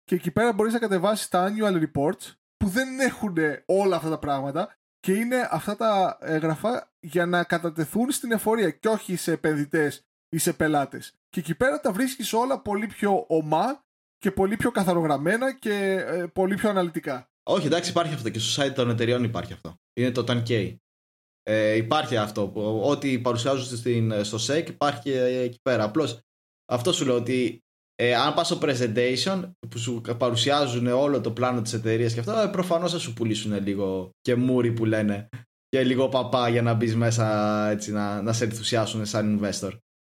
και εκεί πέρα μπορείς να κατεβάσεις τα annual reports που δεν έχουν όλα αυτά τα πράγματα και είναι αυτά τα έγγραφα για να κατατεθούν στην εφορία και όχι σε επενδυτές ή σε πελάτες. Και εκεί πέρα τα βρίσκεις όλα πολύ πιο ομά και πολύ πιο καθαρογραμμένα και ε, πολύ πιο αναλυτικά. όχι εντάξει υπάρχει αυτό. Και στο site των εταιρεών υπάρχει αυτό. Είναι το TANK ε, υπάρχει αυτό. Που- ό,τι παρουσιάζουν στην, στο SEC υπάρχει ε, εκεί πέρα. Απλώς αυτό σου λέω ότι ε, αν πας στο presentation που σου παρουσιάζουν όλο το πλάνο της εταιρείας και αυτό ε, προφανώς θα σου πουλήσουν λίγο και μούρι που λένε και λίγο παπά για να μπεις μέσα έτσι, να, να σε ενθουσιάσουν σαν investor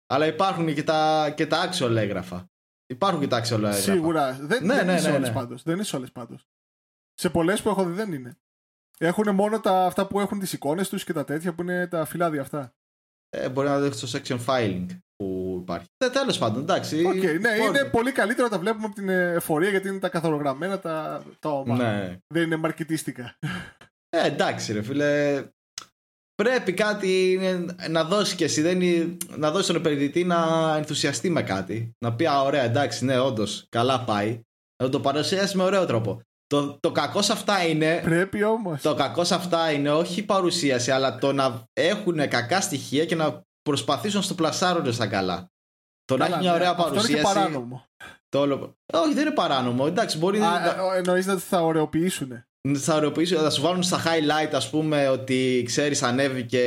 αλλά υπάρχουν και τα, και τα actual έγγραφα υπάρχουν και τα actual έγγραφα Σίγουρα. Δεν, Ναι, δεν ναι, είναι σε ναι, όλες ναι. πάντως. Δεν είναι σε όλες πάντως. Σε πολλές που έχω δει δεν είναι. Έχουν μόνο τα, αυτά που έχουν τις εικόνες τους και τα τέτοια που είναι τα φυλλάδια αυτά. ε, μπορεί να δει στο SEC filing που υπάρχει ε, τέλος πάντων εντάξει Οκ, ναι, Μπορεί- είναι πολύ καλύτερο να τα βλέπουμε από την εφορία γιατί είναι τα καθαρογραμμένα τα, τα ωμά. ναι. Δεν είναι μαρκετίστικα. Ε, εντάξει ρε φίλε. Πρέπει κάτι να δώσεις και εσύ, δεν είναι, να δώσεις τον επενδυτή να ενθουσιαστεί με κάτι. Να πει, α, ωραία, εντάξει, ναι, όντως, καλά πάει. Να το παρουσιάσει με ωραίο τρόπο. Το, το κακός σε αυτά είναι. Πρέπει όμως. Το κακός σε αυτά είναι όχι η παρουσίαση, αλλά το να έχουν κακά στοιχεία και να προσπαθήσουν να στο πλασάρουν στα καλά. Το να Καλά, έχει μια ναι, ωραία Αυτό είναι και παρουσίαση. παράνομο. Το όλο... Όχι, δεν είναι παράνομο. Εντάξει, μπορεί Α, να... ε, εννοείς ότι θα ωρεοποιήσουν. θα ωρεοποιήσουν, θα σου βάλουν στα highlight, ας πούμε, ότι ξέρεις, ανέβηκε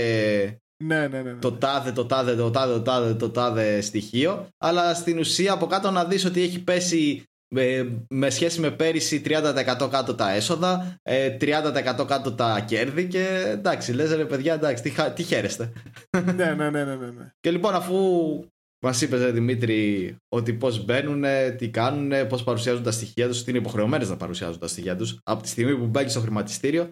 Ναι, ναι, ναι. ναι. το τάδε, το τάδε, το τάδε, το τάδε, το τάδε στοιχείο. Αλλά στην ουσία από κάτω να δεις ότι έχει πέσει ε, με σχέση με πέρυσι 30% κάτω τα έσοδα, ε, 30% κάτω τα κέρδη και εντάξει, λες ρε παιδιά, εντάξει, τι, χα- τι χαίρεστε. ναι, ναι, ναι, ναι, ναι, ναι. Και λοιπόν αφού μας είπες ρε Δημήτρη ότι πώς μπαίνουν, τι κάνουν, πώς παρουσιάζουν τα στοιχεία τους, ότι είναι υποχρεωμένες να παρουσιάζουν τα στοιχεία τους. Από τη στιγμή που μπαίνει στο χρηματιστήριο,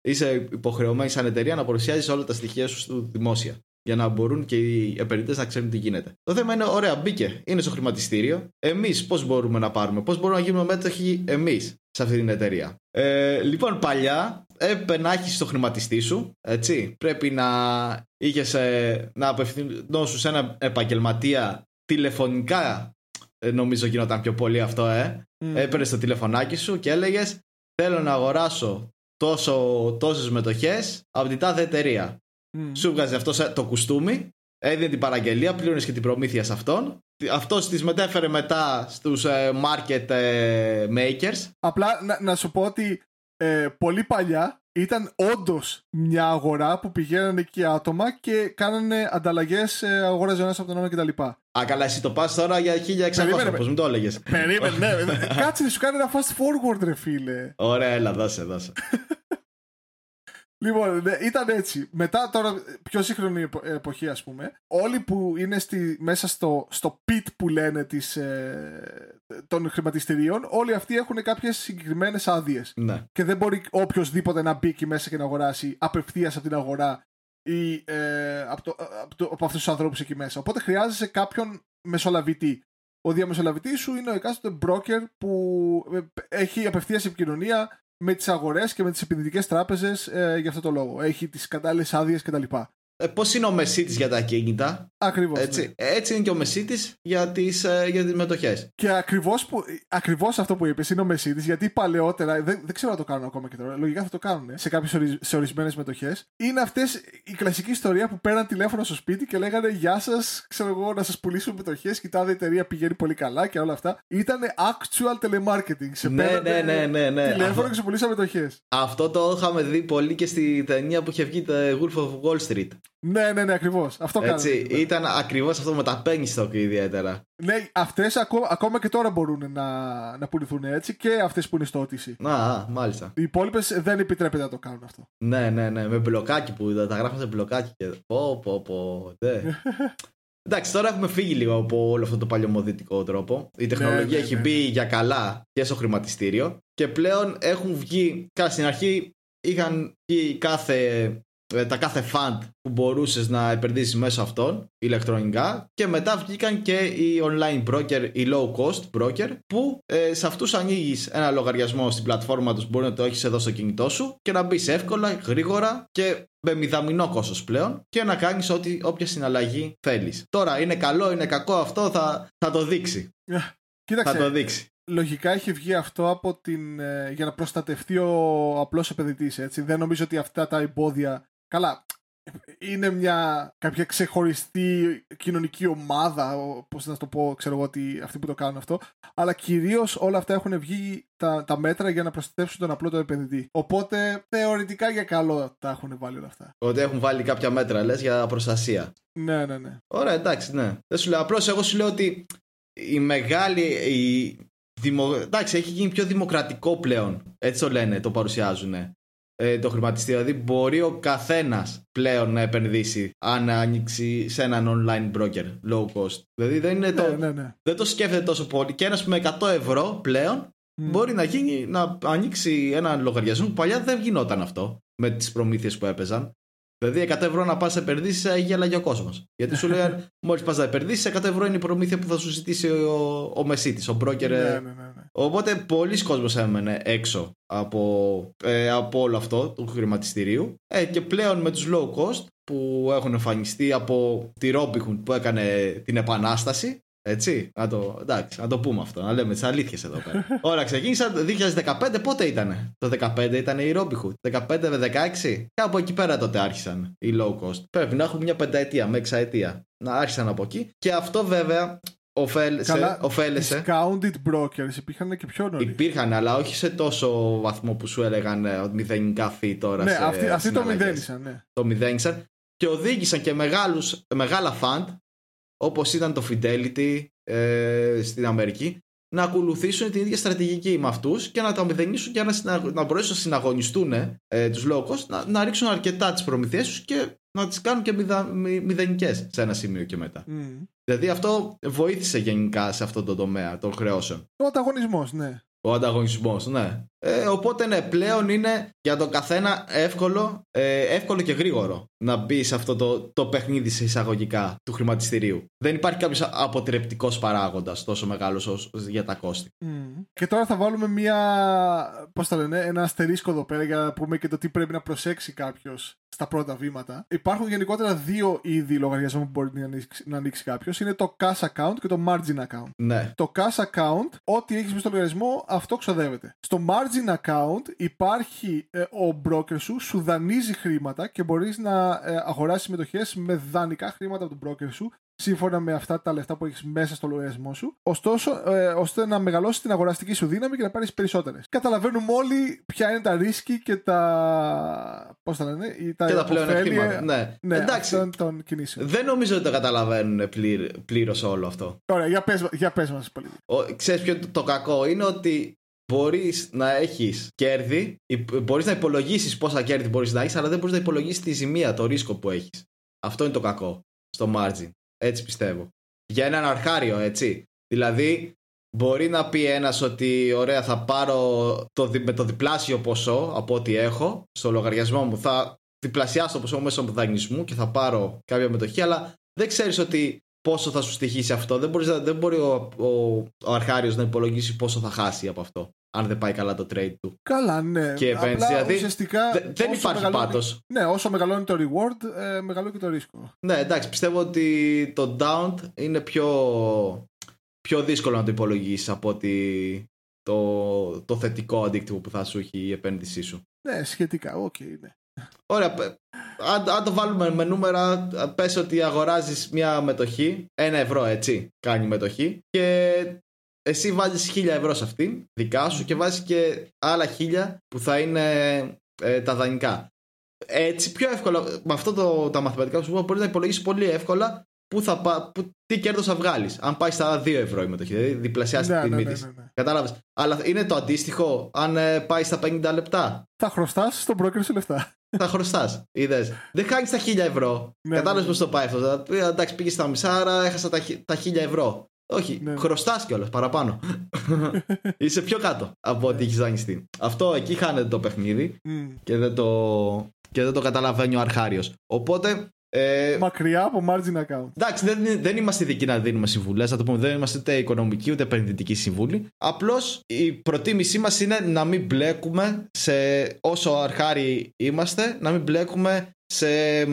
είσαι υποχρεωμένη σαν εταιρεία να παρουσιάζεις όλα τα στοιχεία σου στο δημόσια. Για να μπορούν και οι επενδυτές να ξέρουν τι γίνεται. Το θέμα είναι, ωραία, μπήκε, είναι στο χρηματιστήριο. Εμείς πώς μπορούμε να πάρουμε, πώς μπορούμε να γίνουμε μέτοχοι εμείς σε αυτή την εταιρεία. Ε, λοιπόν, παλιά έπρεπε να έχει το χρηματιστή σου, έτσι. Πρέπει να είχες να απευθυνόσου σε ένα επαγγελματία τηλεφωνικά. ε, νομίζω γινόταν πιο πολύ αυτό, ε. Μμ. Έπαιρνες το τηλεφωνάκι σου και έλεγες: Θέλω να αγοράσω τόσο, τόσες μετοχές από την τάδε εταιρεία. Μμ. Σου βγάζει αυτό σε- το κουστούμι, έδινε την παραγγελία, πλήρωνες και την προμήθεια σε αυτόν. Αυτός τη μετέφερε μετά στους ε, market ε, makers. Απλά να, να σου πω ότι ε, πολύ παλιά ήταν όντως μια αγορά που πηγαίνανε εκεί άτομα και κάνανε ανταλλαγές, ε, αγόραζε ο ένα από τον άλλο κτλ. Α, καλά, εσύ το πας τώρα για 1600, Περίμενε, όπως μου το έλεγες. Περίμενε, ναι. Κάτσε να σου κάνει ένα fast forward, ρε φίλε. Ωραία, έλα, δώσε, δώσε. Λοιπόν, ναι, ήταν έτσι. Μετά τώρα, πιο σύγχρονη επο- εποχή, ας πούμε, όλοι που είναι στη, μέσα στο, στο pit που λένε της, ε, των χρηματιστηρίων, όλοι αυτοί έχουν κάποιες συγκεκριμένες άδειες. ναι. Και δεν μπορεί οποιοδήποτε να μπει εκεί μέσα και να αγοράσει απευθείας από την αγορά ή ε, από, το, από, το, από αυτούς τους ανθρώπους εκεί μέσα. Οπότε χρειάζεσαι κάποιον μεσολαβητή. Ο διαμεσολαβητής σου είναι ο εκάστοτε broker που ε, έχει απευθείας επικοινωνία με τις αγορές και με τις επενδυτικές τράπεζες ε, για αυτό το λόγο. Έχει τις κατάλληλες άδειες κτλ. Ε, Πώς είναι ο μεσίτης για τα ακίνητα, Ακριβώς. έτσι. Έτσι είναι και ο μεσίτης για τις ε, για τις μετοχές. Και ακριβώς ακριβώς αυτό που είπες είναι ο Μεσίτης, γιατί παλαιότερα, δεν, δεν ξέρω αν το κάνουν ακόμα και τώρα, λογικά θα το κάνουν σε κάποιες σε ορισμένες μετοχές. Είναι αυτές η κλασική ιστορία που πέραν τηλέφωνο στο σπίτι και λέγανε Γεια σας, ξέρω εγώ, να σας πουλήσουμε μετοχές. Κοιτάδε, η εταιρεία πηγαίνει πολύ καλά και όλα αυτά. Ήταν actual telemarketing. Σε Ναι, πέρανε ναι, ναι, ναι, ναι. Τηλέφωνο Αυτό- και σε πουλήσαμε μετοχές. Αυτό το είχαμε δει πολύ και στη ταινία που είχε βγει το Wolf of Wall Street. Ναι, ναι, ναι, ακριβώς. Αυτό Έτσι, κάνουν. Ήταν ακριβώς αυτό με τα penny stock ιδιαίτερα. Ναι, αυτές ακόμα, ακόμα και τώρα μπορούν να, να πουληθούν έτσι και αυτές που είναι στο OTC. Να, α, μάλιστα. Οι υπόλοιπες δεν επιτρέπεται να το κάνουν αυτό. Ναι, ναι, ναι. Με μπλοκάκι που τα, τα γράφουν σε μπλοκάκι και. Πω, πω, πω. Ναι. Εντάξει, τώρα έχουμε φύγει λίγο από όλο αυτό το παλιωμοδίτικο τρόπο. Η τεχνολογία Ναι, ναι, έχει ναι. μπει για καλά και στο χρηματιστήριο και πλέον έχουν βγει. Καλά, στην αρχή είχαν βγει κάθε, ε, τα κάθε fund που μπορούσες να επενδύσεις μέσω αυτών ηλεκτρονικά και μετά βγήκαν και οι online broker, οι low cost broker που ε, σε αυτούς ανοίγεις ένα λογαριασμό στην πλατφόρμα τους μπορεί να το έχεις εδώ στο κινητό σου και να μπεις εύκολα, γρήγορα και με μηδαμινό κόστος πλέον και να κάνεις ό,τι, όποια συναλλαγή θέλεις. Τώρα είναι καλό, είναι κακό αυτό θα, θα το δείξει. Κοίταξε, Θα το δείξει. λογικά έχει βγει αυτό από την, ε, για να προστατευτεί ο απλός επενδυτής, έτσι. Δεν νομίζω ότι αυτά τα εμπόδια... Καλά, είναι μια κάποια ξεχωριστή κοινωνική ομάδα, ο- πώς να το πω, ξέρω εγώ, ότι αυτοί που το κάνουν αυτό, αλλά κυρίως όλα αυτά έχουν βγει τα, τα μέτρα για να προστατεύσουν τον απλό τον επενδυτή. Οπότε, θεωρητικά για καλό τα έχουν βάλει όλα αυτά. Ότι έχουν βάλει κάποια μέτρα λες για προστασία. Ναι, ναι, ναι. Ωραία, εντάξει, ναι. Δεν σου λέω. Απλώς εγώ σου λέω ότι η μεγάλη. Η δημο... Εντάξει, έχει γίνει πιο δημοκρατικό πλέον. Έτσι το λένε, το παρουσιάζουν. Ε, το χρηματιστήριο. Δηλαδή, μπορεί ο καθένας πλέον να επενδύσει αν ανοίξει σε έναν online broker low cost. Δηλαδή, δεν, είναι Ναι, το... ναι, ναι. δεν το σκέφτεται τόσο πολύ. Και ένας με 100 ευρώ πλέον Μμ. μπορεί να, γίνει, να ανοίξει ένα λογαριασμό που παλιά δεν γινόταν αυτό με τις προμήθειες που έπαιζαν. Δηλαδή 100 ευρώ να πας να επενδύσει, έχει γέλαγε ο κόσμος. Γιατί σου λέει, μόλις πας να επενδύσει, 100 ευρώ είναι η προμήθεια που θα σου ζητήσει ο, ο μεσίτης, ο broker. Ναι, ε, ναι, ναι, ναι. Οπότε πολλοί κόσμος έμενε έξω από, ε, από όλο αυτό του χρηματιστηρίου ε, και πλέον με τους low cost που έχουν εμφανιστεί από τη Robinhood που έκανε την επανάσταση έτσι, να το, εντάξει, να το πούμε αυτό, να λέμε τις αλήθειες εδώ πέρα. Ωραία, ξεκίνησα το 2015, πότε ήτανε; Το 2015 ήταν η Robinhood, 15 με 16, και από εκεί πέρα τότε άρχισαν οι low cost. Πρέπει να έχουν μια πενταετία με εξαετία να άρχισαν από εκεί και αυτό βέβαια ωφέλεσε, Καλά, ωφέλεσε. Discounted brokers υπήρχαν και πιο νωρίς. Υπήρχαν, αλλά όχι σε τόσο βαθμό που σου έλεγαν ε, ότι μηδενικά φύ τώρα. Ναι, σε αυτοί, αυτοί το συναλλαγές. μηδένισαν, ναι. Το μηδένισαν και οδήγησαν και μεγάλους, μεγάλα fund όπως ήταν το Fidelity ε, στην Αμερική να ακολουθήσουν την ίδια στρατηγική με αυτούς και να τα μηδενίσουν και να, συνα, να μπορέσουν να συναγωνιστούν ε, τους low cost, να, να ρίξουν αρκετά τις προμηθειές τους και να τις κάνουν και μηδα, μη, μηδενικές σε ένα σημείο και μετά. Μμ. Δηλαδή αυτό βοήθησε γενικά σε αυτό το τομέα των χρεώσεων. Ο ανταγωνισμός, ναι. Ο ανταγωνισμός, ναι. Ε, οπότε ναι, πλέον είναι για τον καθένα εύκολο, ε, εύκολο και γρήγορο να μπει σε αυτό το, το παιχνίδι σε εισαγωγικά του χρηματιστηρίου. Δεν υπάρχει κάποιος αποτρεπτικός παράγοντας τόσο μεγάλος για τα κόστη. Μμ. Και τώρα θα βάλουμε μια. Πώς τα λένε, ένα αστερίσκο εδώ πέρα για να πούμε και το τι πρέπει να προσέξει κάποιος στα πρώτα βήματα. Υπάρχουν γενικότερα δύο είδη λογαριασμών που μπορεί να ανοίξει, να ανοίξει κάποιος. Είναι το cash account και το margin account. Ναι. Το cash account, ό,τι έχεις μέσα στο λογαριασμό, αυτό ξοδεύεται. Στο margin account υπάρχει ε, ο broker σου, σου δανείζει χρήματα και μπορείς να ε, αγοράσεις συμμετοχές με δανεικά χρήματα από τον broker σου, σύμφωνα με αυτά τα λεφτά που έχεις μέσα στο λογαριασμό σου. Ωστόσο, ε, ώστε να μεγαλώσεις την αγοραστική σου δύναμη και να πάρεις περισσότερες. Καταλαβαίνουμε όλοι ποια είναι τα ρίσκη και τα. Πώς τα λένε, ή τα, Και τα πλέον ωφέλη, εκτήματα. Ναι. Ναι, Εντάξει. αυτών των κινήσεων. Δεν νομίζω ότι το καταλαβαίνουν πλήρως όλο αυτό. Ωραία, για πες, για πες μας πολύ. Ο, ξέρεις ποιο το, το κακό είναι ότι μπορείς να έχεις κέρδη, υπ- μπορείς να υπολογίσεις πόσα κέρδη μπορείς να έχεις, αλλά δεν μπορείς να υπολογίσεις τη ζημία, το ρίσκο που έχεις. Αυτό είναι το κακό στο margin. Έτσι πιστεύω. Για έναν αρχάριο, έτσι. Δηλαδή, μπορεί να πει ένας ότι ωραία θα πάρω το, δι- με το διπλάσιο ποσό από ό,τι έχω στο λογαριασμό μου, θα διπλασιάσω το ποσό μέσω δανεισμού και θα πάρω κάποια μετοχή, αλλά δεν ξέρεις ότι πόσο θα σου στοιχήσει αυτό. Δεν, μπορείς, να- δεν μπορεί ο, ο, ο αρχάριος να υπολογίσει πόσο θα χάσει από αυτό, αν δεν πάει καλά το trade του. Καλά, ναι. Και επένδυση, Απλά, δηλαδή, ουσιαστικά, Δε- δεν όσο υπάρχει μεγαλώνει- πάτος. Ναι, όσο μεγαλώνει το reward, ε, μεγαλώνει και το ρίσκο. Ναι, εντάξει, πιστεύω ότι το down είναι πιο, πιο δύσκολο να το υπολογίσεις από ότι το, το θετικό αντίκτυπο που θα σου έχει η επένδυσή σου. Ναι, σχετικά, οκ, ναι. Ωραία, πε- αν, αν το βάλουμε με νούμερα, πες ότι αγοράζεις μια μετοχή, ένα ευρώ έτσι κάνει μετοχή και εσύ βάζεις χίλια ευρώ σε αυτήν, δικά σου και βάζεις και άλλα χίλια που θα είναι ε, τα δανεικά. έτσι πιο εύκολα, με αυτό το, τα μαθηματικά που σου πω, μπορεί να υπολογίσει πολύ εύκολα που θα, που, τι κέρδος θα βγάλεις. Αν πάει στα 2 ευρώ η μετοχή, δηλαδή διπλασιάσει Ναι, την ναι, τιμή ναι, της. ναι, ναι. Κατάλαβες; Αλλά είναι το αντίστοιχο αν ε, πάει στα 50 λεπτά. Θα χρωστάς στον broker σου λεφτά. Θα χρωστάς. Είδες. Δεν χάνεις τα 1000 ευρώ. Ναι, Κατάλαβες ναι, πώς το πάει αυτό. Θα πει, Εντάξει, πήγες στα μισά, άρα έχασα τα, χι- τα 1000 ευρώ. Όχι, Ναι. χρωστάς κιόλας παραπάνω. Είσαι πιο κάτω από ό,τι έχεις δανειστεί. Αυτό εκεί χάνεται το παιχνίδι Μμ. και δεν το, και δεν το καταλαβαίνει ο αρχάριος. Οπότε. Ε, Μακριά από margin account. Εντάξει, δεν, δεν είμαστε ειδικοί να δίνουμε συμβουλές. Να το πούμε, δεν είμαστε ούτε οικονομικοί ούτε επενδυτικοί σύμβουλοι. Απλώς η προτίμησή μας είναι να μην μπλέκουμε σε όσο αρχάρι είμαστε, να μην μπλέκουμε σε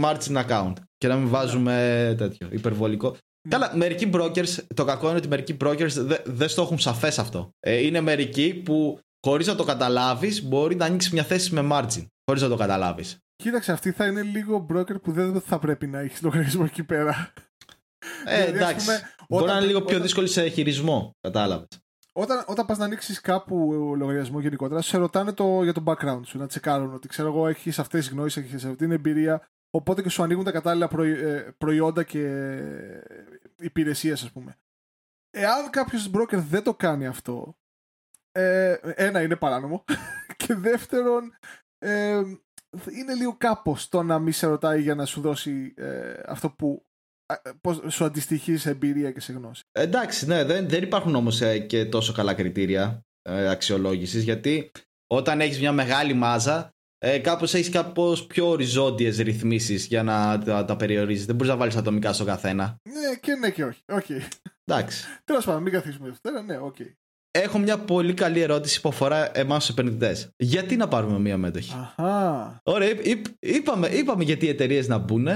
margin account και να μην βάζουμε τέτοιο υπερβολικό. Καλά, μερικοί brokers, το κακό είναι ότι μερικοί brokers δεν δεν στο έχουν σαφές αυτό. Ε, είναι μερικοί που χωρίς να το καταλάβεις μπορεί να ανοίξεις μια θέση με margin. Χωρίς να το καταλάβεις. Κοίταξε, αυτή θα είναι λίγο broker που δεν θα πρέπει να έχει λογαριασμό εκεί πέρα. Ε, Δηλαδή, ας εντάξει. πούμε, μπορεί όταν- να είναι λίγο πιο όταν- δύσκολη σε χειρισμό. Κατάλαβες. Όταν, όταν πας να ανοίξεις κάπου λογαριασμό γενικότερα, σε ρωτάνε το, για το background σου, να τσεκάρουν ότι ξέρω εγώ έχεις αυτές τις γνώσεις, έχεις αυτή την εμπειρία. Οπότε και σου ανοίγουν τα κατάλληλα προϊ- ε, προϊόντα και υπηρεσίες, ας πούμε. Εάν κάποιος broker δεν το κάνει αυτό, ε, ένα είναι παράνομο. και δεύτερον, ε, είναι λίγο κάπως το να μην σε ρωτάει για να σου δώσει ε, αυτό που ε, πώς σου αντιστοιχεί σε εμπειρία και σε γνώση. Εντάξει, ναι, δεν, δεν υπάρχουν όμως ε, και τόσο καλά κριτήρια ε, αξιολόγησης γιατί όταν έχεις μια μεγάλη μάζα ε, κάπως έχεις κάπως πιο οριζόντιες ρυθμίσεις για να τα, τα περιορίζεις. Δεν μπορείς να βάλεις ατομικά στο καθένα. Ναι, και ναι και όχι. Okay. Εντάξει. Τέλος πάντων, μην καθίσουμε Δευτέρα. Ναι, οκ. Έχω μια πολύ καλή ερώτηση που αφορά εμάς τους επενδυτές. Γιατί να πάρουμε μια μετοχή; Αχά. Ωραία, είπ- είπ- είπαμε, είπαμε γιατί οι εταιρείες να μπουν.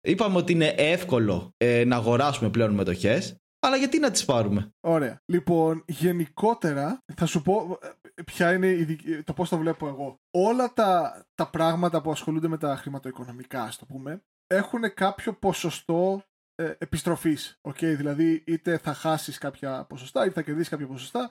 Είπαμε ότι είναι εύκολο ε, να αγοράσουμε πλέον μετοχές. Αλλά γιατί να τις πάρουμε; Ωραία. Λοιπόν, γενικότερα θα σου πω ε, ποια είναι η δικ- το πώς το βλέπω εγώ. Όλα τα, τα πράγματα που ασχολούνται με τα χρηματοοικονομικά, ας το πούμε, έχουν κάποιο ποσοστό ε, επιστροφής. Okay? Δηλαδή, είτε θα χάσεις κάποια ποσοστά, είτε θα κερδίσεις κάποια ποσοστά.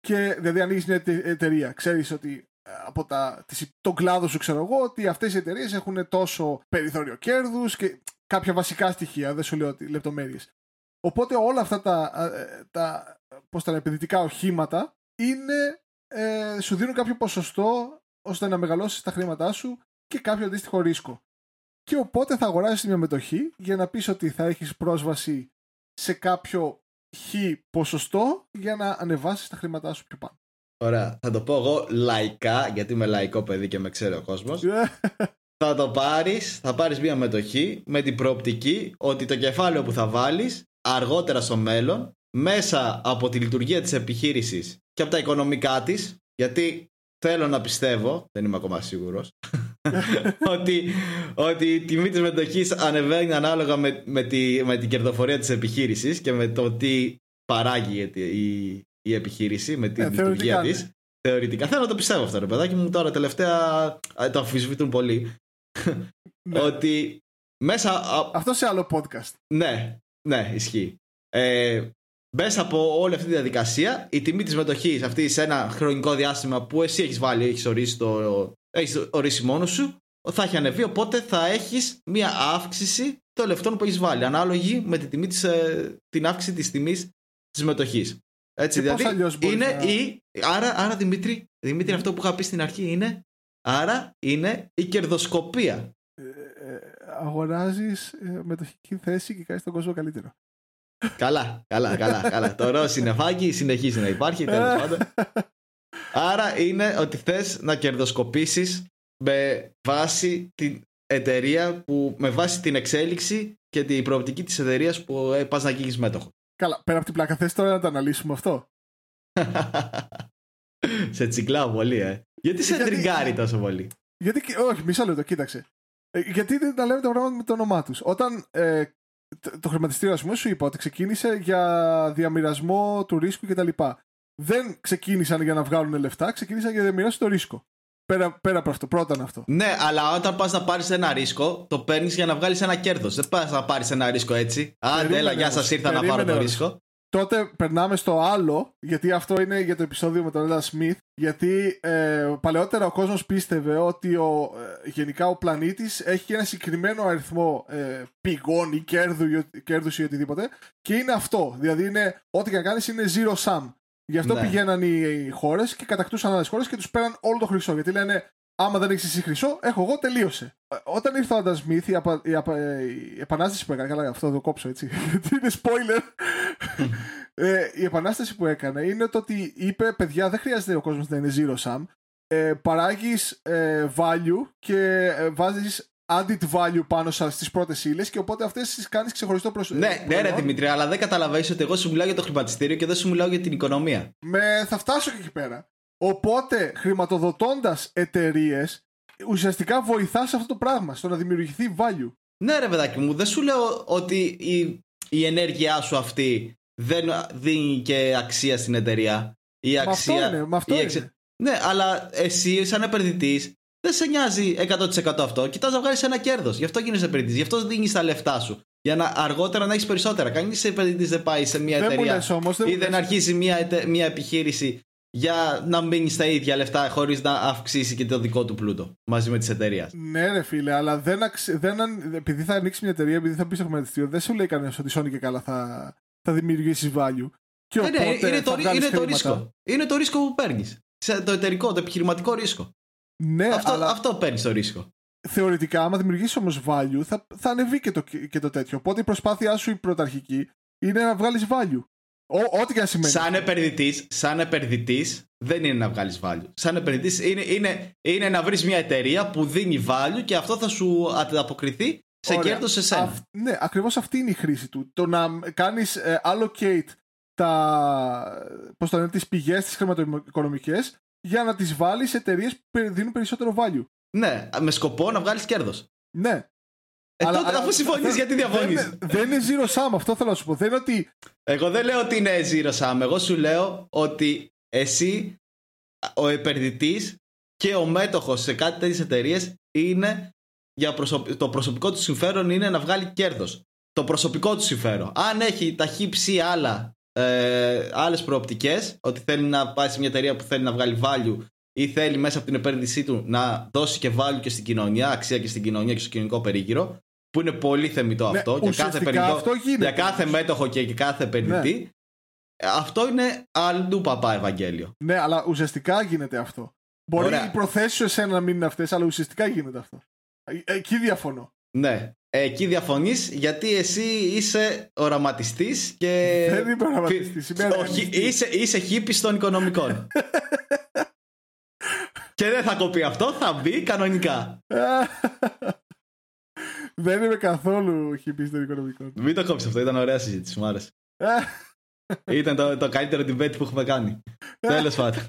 Και δηλαδή, ανοίγεις μια εται- εταιρεία. Ξέρεις ότι ε, από τα, τις, τον κλάδο σου ξέρω εγώ ότι αυτές οι εταιρείες έχουν τόσο περιθώριο κέρδους και κάποια βασικά στοιχεία, δεν σου λέω ότι λεπτομέρειες. Οπότε όλα αυτά τα, ε, τα, πώς τα λένε, επενδυτικά οχήματα είναι, ε, σου δίνουν κάποιο ποσοστό ώστε να μεγαλώσεις τα χρήματά σου και κάποιο αντίστοιχο ρίσκο. Και οπότε θα αγοράσεις μια μετοχή για να πεις ότι θα έχεις πρόσβαση σε κάποιο χ ποσοστό για να ανεβάσεις τα χρήματά σου πιο πάνω. Ωραία, θα το πω εγώ λαϊκά, γιατί είμαι λαϊκό παιδί και με ξέρει ο κόσμος. θα το πάρεις, θα πάρεις μια μετοχή με την προοπτική ότι το κεφάλαιο που θα βάλεις αργότερα στο μέλλον μέσα από τη λειτουργία της επιχείρησης και από τα οικονομικά της γιατί θέλω να πιστεύω, δεν είμαι ακόμα σίγουρος ότι, ότι η τιμή της μετοχής ανεβαίνει ανάλογα με, με, τη, με την κερδοφορία της επιχείρησης και με το τι παράγει η, η, η επιχείρηση με την Ε, λειτουργία θεωρητικά, της Θεωρητικά. Θέλω να το πιστεύω αυτό, ρε παιδάκι μου. Τώρα τελευταία α, το αμφισβητούν πολύ. Ναι. ότι μέσα. α- Αυτό σε άλλο podcast. ναι, ναι, ισχύει. Ε, μέσα από όλη αυτή τη διαδικασία, η τιμή της μετοχής αυτή σε ένα χρονικό διάστημα που εσύ έχεις βάλει, έχεις ορίσει, το, έχεις ορίσει μόνος σου, θα έχει ανεβεί. Οπότε θα έχεις μία αύξηση των λεφτών που έχεις βάλει. Ανάλογη με την, τιμή της, ε, την αύξηση της τιμής της μετοχή. Έτσι, Και πώς δηλαδή αλλιώς μπορείς είναι να- η. Άρα, άρα Δημήτρη, Δημήτρη, αυτό που είχα πει στην αρχή είναι. Άρα είναι η κερδοσκοπία. Ε, ε, αγοράζεις ε, μετοχική θέση και κάνεις τον κόσμο καλύτερο. καλά, καλά, καλά, καλά. Το ροζ συννεφάκι συνεχίζει να υπάρχει, τέλος πάντων. Άρα είναι ότι θες να κερδοσκοπήσεις με βάση την εταιρεία που με βάση την εξέλιξη και την προοπτική της εταιρείας που ε, πας να γίνεις μέτοχο. Καλά, πέρα από την πλάκα, θες τώρα να το αναλύσουμε αυτό; σε τσιγκλάω πολύ, ε. Γιατί σε Γιατί- τριγκάρει τόσο πολύ; Γιατί, και- όχι, μισό λεπτό, κοίταξε. Ε, γιατί δεν τα λέμε τα πράγματα με το όνομά τους. Όταν ε, το, το χρηματιστήριο, ας πούμε, σου είπα ότι ξεκίνησε για διαμοιρασμό του ρίσκου κτλ. Δεν ξεκίνησαν για να βγάλουν λεφτά, ξεκίνησαν για να διαμοιράσουν το ρίσκο. Πέρα, πέρα από αυτό, πρώτα είναι αυτό. Ναι, αλλά όταν πας να πάρεις ένα ρίσκο, το παίρνεις για να βγάλεις ένα κέρδος. Δεν πας να πάρεις ένα ρίσκο έτσι. Άντε, Περίμενε έλα, γεια όμως, σας, ήρθα να πάρω περίμενε το όμως. ρίσκο. Τότε περνάμε στο άλλο, γιατί αυτό είναι για το επεισόδιο με τον Έλα Σμιθ, Γιατί ε, παλαιότερα ο κόσμος πίστευε ότι ο, ε, γενικά ο πλανήτης έχει ένα συγκεκριμένο αριθμό ε, πηγών ή κέρδου, κέρδους ή οτιδήποτε και είναι αυτό. Δηλαδή είναι, ό,τι και να κάνεις είναι zero sum. Γι' αυτό ναι. πηγαίναν οι, οι χώρες και κατακτούσαν άλλες χώρες και τους πέραν όλο το χρυσό. Γιατί λένε, άμα δεν έχεις εσύ χρυσό, έχω εγώ, τελείωσε. Ε, όταν ήρθε ο Άντα Σμιθ, η, απα, η, απα, η, επανάσταση που έκανε. Καλά, αυτό το κόψω έτσι. Γιατί είναι spoiler. ε, η επανάσταση που έκανε είναι το ότι είπε, παιδιά, δεν χρειάζεται ο κόσμος να είναι zero sum. Ε, Παράγεις ε, value και ε, βάζεις added value πάνω στις πρώτες ύλες και οπότε αυτές τις κάνεις ξεχωριστό προσωπικό. Ναι, ναι, ρε Δημήτρη, αλλά δεν καταλαβαίνεις ότι εγώ σου μιλάω για το χρηματιστήριο και δεν σου μιλάω για την οικονομία. Με, θα φτάσω και εκεί πέρα. Οπότε, χρηματοδοτώντας εταιρείες, ουσιαστικά βοηθάς αυτό το πράγμα, στο να δημιουργηθεί value. Ναι, ρε παιδάκι μου, δεν σου λέω ότι η, η ενέργειά σου αυτή δεν δίνει και αξία στην εταιρεία. Η αξία. Με αυτό είναι. Με αυτό είναι. Ναι, αλλά εσύ, σαν επενδυτής, δεν σε νοιάζει 100% αυτό. Κοιτάς να βγάλεις ένα κέρδος. Γι' αυτό γίνεσαι επενδυτής. Γι' αυτό δίνεις τα λεφτά σου. Για να αργότερα να έχεις περισσότερα. Κανείς επενδυτής δεν πάει σε μια δεν εταιρεία όμως, δεν ή δεν αρχίζει μια, μια επιχείρηση για να μείνει στα ίδια λεφτά χωρίς να αυξήσει και το δικό του πλούτο μαζί με τη εταιρεία. Ναι, ρε φίλε, αλλά δεν, δεν, επειδή θα ανοίξεις μια εταιρεία, επειδή θα μπει στο χρηματιστήριο, δεν σου λέει κανένας ότι σώνει και καλά θα, θα δημιουργήσει value. Και ε, ναι, είναι, το, είναι το ρίσκο. Είναι το ρίσκο που παίρνεις. Το εταιρικό, το επιχειρηματικό ρίσκο. Ναι, αυτό, αλλά... αυτό παίρνεις το ρίσκο. Θεωρητικά, άμα δημιουργήσεις όμως value, θα, θα ανεβεί και το, και το τέτοιο. Οπότε η προσπάθειά σου η πρωταρχική είναι να βγάλεις value. ό,τι και να σημαίνει. Σαν επενδυτής, σαν επενδυτής, δεν είναι να βγάλεις value. Σαν επενδυτής είναι, είναι, είναι να βρεις μια εταιρεία που δίνει value και αυτό θα σου ανταποκριθεί σε κέρδος σε σένα. ναι, ακριβώς αυτή είναι η χρήση του. Το να κάνεις ε, allocate τα, πώς το τις πηγές τις χρηματοοικονομικές για να τις βάλεις σε εταιρείες που δίνουν περισσότερο value. Ναι, με σκοπό να βγάλεις κέρδος. Ναι. Ε, αλλά, τότε, αφού συμφωνείς, γιατί διαφωνεί. Δεν, δεν, είναι zero sum, αυτό θέλω να σου πω. Δεν είναι ότι. Εγώ δεν λέω ότι είναι zero sum. Εγώ σου λέω ότι εσύ, ο επενδυτής και ο μέτοχος σε κάτι τέτοιες εταιρείες είναι για το προσωπικό του συμφέρον είναι να βγάλει κέρδος. Το προσωπικό του συμφέρον. Αν έχει τα χύψη άλλα ε, άλλες προοπτικές, ότι θέλει να πάει σε μια εταιρεία που θέλει να βγάλει value ή θέλει μέσα από την επένδυσή του να δώσει και value και στην κοινωνία, αξία και στην κοινωνία και στο κοινωνικό περίγυρο. Που είναι πολύ θεμητό ναι, αυτό. Για κάθε, περιτό, αυτό για κάθε μέτοχο και για κάθε επενδυτή. Ναι. Αυτό είναι αλλού παπά Ευαγγέλιο. Ναι, αλλά ουσιαστικά γίνεται αυτό. Μπορεί Ωραία. οι προθέσεις σου εσένα να μην είναι αυτές, αλλά ουσιαστικά γίνεται αυτό. Ε, εκεί διαφωνώ. Ναι. Εκεί διαφωνείς γιατί εσύ είσαι οραματιστής και. Δεν είμαι οραματιστής. Όχι, είσαι, είσαι χύπη των οικονομικών. και δεν θα κοπεί αυτό, θα μπει κανονικά. δεν είμαι καθόλου χύπη των οικονομικών. Μην το κόψεις αυτό, ήταν ωραία συζήτηση, μου άρεσε. ήταν το, το καλύτερο debate που έχουμε κάνει. Τέλος πάντων.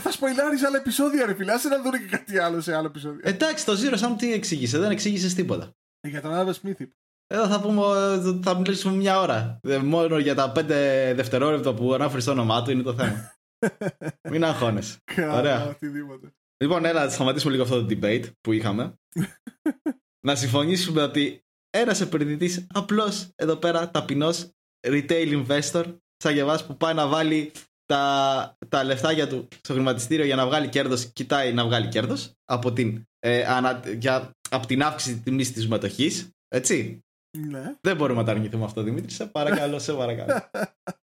Θα σποϊλάρει άλλα επεισόδια, ρε φιλά, να δουν και κάτι άλλο σε άλλο επεισόδιο. Εντάξει, το Zero Sum τι εξήγησε, δεν εξήγησες τίποτα. Ε, για τον Άδε Smith. Εδώ θα, πούμε, θα μιλήσουμε μια ώρα. Ε, μόνο για τα πέντε δευτερόλεπτα που ανάφερε το όνομά του είναι το θέμα. Μην αγχώνεσαι. Ωραία. Λοιπόν, έλα, να σταματήσουμε λίγο αυτό το debate που είχαμε. να συμφωνήσουμε ότι ένας επενδυτής απλώς εδώ πέρα ταπεινός retail investor, σαν για που πάει να βάλει τα, τα λεφτάκια του στο χρηματιστήριο για να βγάλει κέρδος, κοιτάει να βγάλει κέρδος από, την, ε, από την αύξηση της τιμής της μετοχή. Έτσι. Ναι. Δεν μπορούμε να τα αρνηθούμε αυτό, Δημήτρη. Σε παρακαλώ, σε παρακαλώ.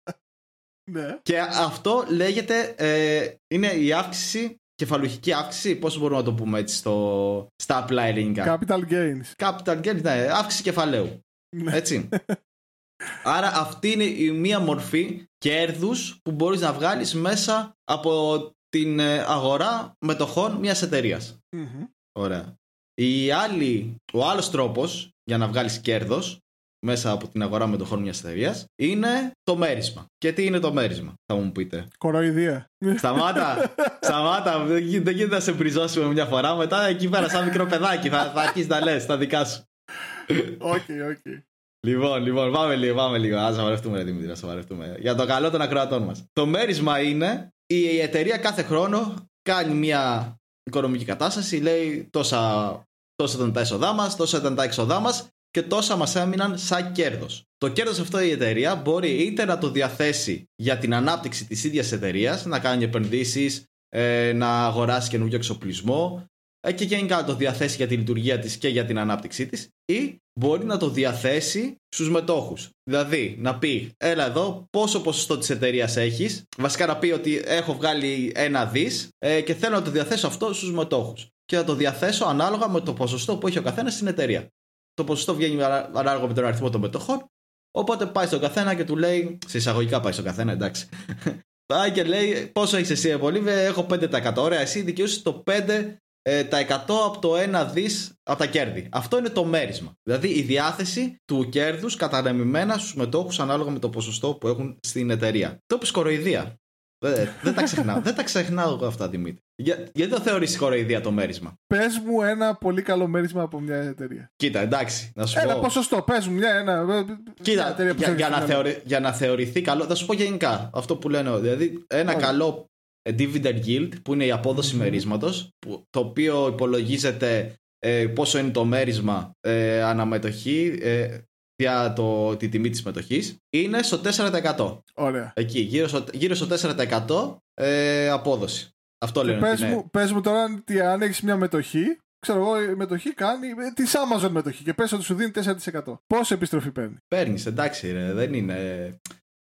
ναι. Και αυτό λέγεται. Ε, είναι η αύξηση, κεφαλουχική αύξηση. Πώς μπορούμε να το πούμε έτσι στο, στα απλά ελληνικά. Capital gains. Capital gains, ναι. Αύξηση κεφαλαίου. Ναι. Έτσι. Άρα αυτή είναι η μία μορφή κέρδους που μπορείς να βγάλεις μέσα από την ε, αγορά μετοχών μιας εταιρείας. Ωραία. Η άλλη, ο άλλος τρόπος για να βγάλεις κέρδος μέσα από την αγορά μετοχών μιας εταιρείας είναι το μέρισμα. Και τι είναι το μέρισμα, θα μου πείτε; Κοροϊδία. Σταμάτα, σταμάτα, δεν γίνεται να σε μπριζώσουμε μια φορά, μετά εκεί πέρα σαν μικρό παιδάκι θα, θα αρχίσεις να λες τα δικά σου. OK, okay, OK. Okay. Λοιπόν, λοιπόν, πάμε λίγο, πάμε λίγο. Α σοβαρευτούμε, Δημήτρη, να σοβαρευτούμε. Για το καλό των ακροατών μας. Το μέρισμα είναι η εταιρεία κάθε χρόνο κάνει μια οικονομική κατάσταση, λέει τόσα, τόσα ήταν τα έσοδά μας, τόσα ήταν τα έξοδά μας και τόσα μας έμειναν σαν κέρδος. Το κέρδος αυτό η εταιρεία μπορεί είτε να το διαθέσει για την ανάπτυξη της ίδιας εταιρείας, να κάνει επενδύσεις, ε, να αγοράσει καινούργιο εξοπλισμό ε, και γενικά να το διαθέσει για τη λειτουργία της και για την ανάπτυξή της ή μπορεί να το διαθέσει στους μετόχους. Δηλαδή να πει έλα εδώ πόσο ποσοστό της εταιρείας έχεις βασικά να πει ότι έχω βγάλει ένα δις ε, και θέλω να το διαθέσω αυτό στους μετόχους και να το διαθέσω ανάλογα με το ποσοστό που έχει ο καθένας στην εταιρεία. Το ποσοστό βγαίνει ανάλογα με τον αριθμό των μετοχών Οπότε πάει στον καθένα και του λέει. Σε εισαγωγικά πάει στον καθένα, εντάξει. Πάει και λέει πόσο έχεις εσύ, Ευολίβε, έχω 5%. Ωραία, εσύ δικαιούσες το 5% ε, τα 100 από το 1 δις από τα κέρδη. Αυτό είναι το μέρισμα. Δηλαδή η διάθεση του κέρδους κατανεμημένα στους μετόχους ανάλογα με το ποσοστό που έχουν στην εταιρεία. Το είπες κοροϊδία. Δεν, δεν τα ξεχνάω. δεν τα ξεχνάω εγώ αυτά, Δημήτρη. Για, γιατί το θεωρείς χοροϊδία το μέρισμα; Πες μου ένα πολύ καλό μέρισμα από μια εταιρεία. Κοίτα, εντάξει. Να σου ένα πω... ποσοστό. Πες μου μια, ένα. Κοίτα, μια για, για, να θεωρη, για να θεωρηθεί καλό. Θα σου πω γενικά αυτό που λένε. Δηλαδή, ένα καλό dividend yield που είναι η απόδοση mm-hmm. μερίσματος το οποίο υπολογίζεται ε, πόσο είναι το μέρισμα ε, αναμετοχή ε, για το, τη τιμή της μετοχής είναι στο 4%. Ωραία. Εκεί, γύρω στο, γύρω στο 4% ε, απόδοση. Αυτό λένε. Πες, μου, πες μου τώρα ότι αν έχεις μια μετοχή, ξέρω εγώ, η μετοχή κάνει ε, της Amazon μετοχή και πες ότι σου δίνει 4%. Πόση επιστροφή παίρνεις; Παίρνεις, εντάξει, ρε, δεν είναι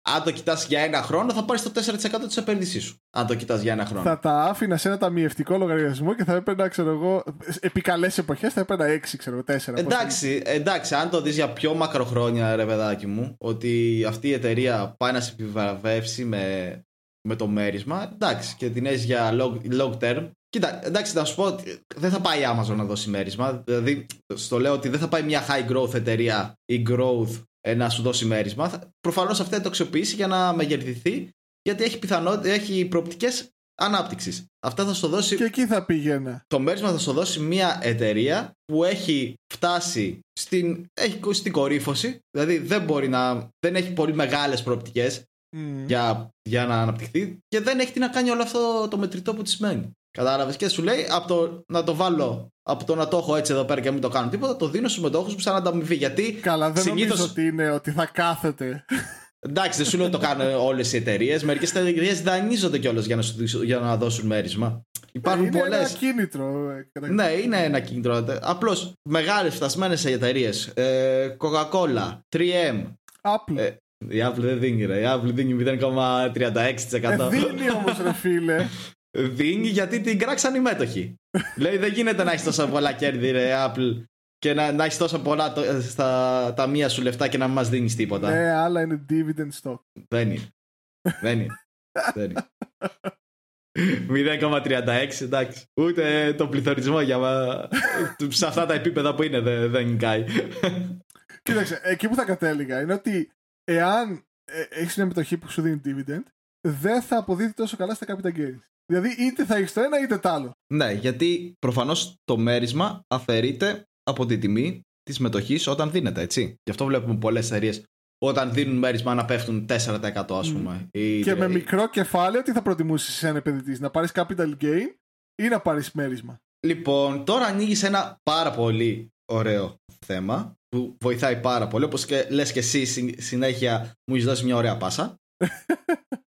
αν το κοιτάς για ένα χρόνο, θα πάρεις το 4% της επένδυσής σου. Αν το κοιτάς για ένα χρόνο. Θα τα άφηνα σε ένα ταμιευτικό λογαριασμό και θα έπαιρνα, ξέρω εγώ, επί καλές εποχές θα έπαιρνα 6, ξέρω 4. Εντάξει, εντάξει, αν το δεις για πιο μακροχρόνια, ρε παιδάκι μου, ότι αυτή η εταιρεία πάει να σε επιβραβεύσει με, με το μέρισμα, εντάξει, και την έχεις για long, long term. Κοίτα, εντάξει, να σου πω ότι δεν θα πάει η Amazon να δώσει μέρισμα. Δηλαδή, στο λέω ότι δεν θα πάει μια high growth εταιρεία ή growth ε, να σου δώσει μέρισμα. Προφανώς αυτή θα το αξιοποιήσει για να μεγεθυνθεί, γιατί έχει, πιθανότητα, έχει προοπτικές ανάπτυξης. Αυτά θα σου δώσει. Και εκεί θα πήγαινε. Το μέρισμα θα σου δώσει μια εταιρεία που έχει φτάσει στην, έχει, στην κορύφωση. Δηλαδή δεν μπορεί να. δεν έχει πολύ μεγάλες προοπτικές για, για να αναπτυχθεί και δεν έχει τι να κάνει όλο αυτό το μετρητό που της σημαίνει. Κατάλαβες και σου λέει από το να το βάλω από το να το έχω έτσι εδώ πέρα και μην το κάνω τίποτα, το δίνω στους μετόχου μου σαν ανταμοιβή. Γιατί Καλά, δεν συνήθως... νομίζω ότι είναι ότι θα κάθεται. Εντάξει, δεν σου λέω ότι το κάνουν όλες οι εταιρείες. Μερικές εταιρείες δανείζονται κιόλας για, να για να δώσουν μέρισμα. Υπάρχουν είναι πολλές. Είναι ένα κίνητρο. Ε, ναι, είναι ένα κίνητρο. Απλώς μεγάλες φτασμένες εταιρείες. Ε, Coca-Cola, 3M. Apple. Ε, η Apple δεν δίνει, ρε. Η Apple δίνει 0,36%. Ε, δίνει όμως, ρε φίλε δίνει γιατί την κράξαν οι μέτοχοι. Λέει δεν γίνεται να έχεις τόσα πολλά κέρδη, ρε Apple, και να, να έχεις τόσα πολλά το, στα ταμεία σου λεφτά και να μην μας δίνεις τίποτα. Ναι, άλλα είναι dividend stock. Δεν είναι. δεν είναι. δεν είναι. 0,36 εντάξει. Ούτε το πληθωρισμό για σε αυτά τα επίπεδα που είναι δεν, δεν κάει. Κοίταξε, εκεί που θα κατέληγα είναι ότι εάν ε, έχεις μια μετοχή που σου δίνει dividend, δεν θα αποδίδει τόσο καλά στα capital gains. Δηλαδή είτε θα έχεις το ένα είτε το άλλο. Ναι, γιατί προφανώς το μέρισμα αφαιρείται από τη τιμή της μετοχής όταν δίνεται, έτσι. Γι' αυτό βλέπουμε πολλές εταιρείες όταν δίνουν μέρισμα να πέφτουν 4% ας πούμε. Mm. Και με μικρό κεφάλαιο, τι θα προτιμούσε σαν επενδυτή, να πάρεις capital gain ή να πάρεις μέρισμα; Λοιπόν, τώρα ανοίγεις ένα πάρα πολύ ωραίο θέμα που βοηθάει πάρα πολύ. Όπως και λες και εσύ συνέχεια μου έχεις δώσει μια ωραία πάσα.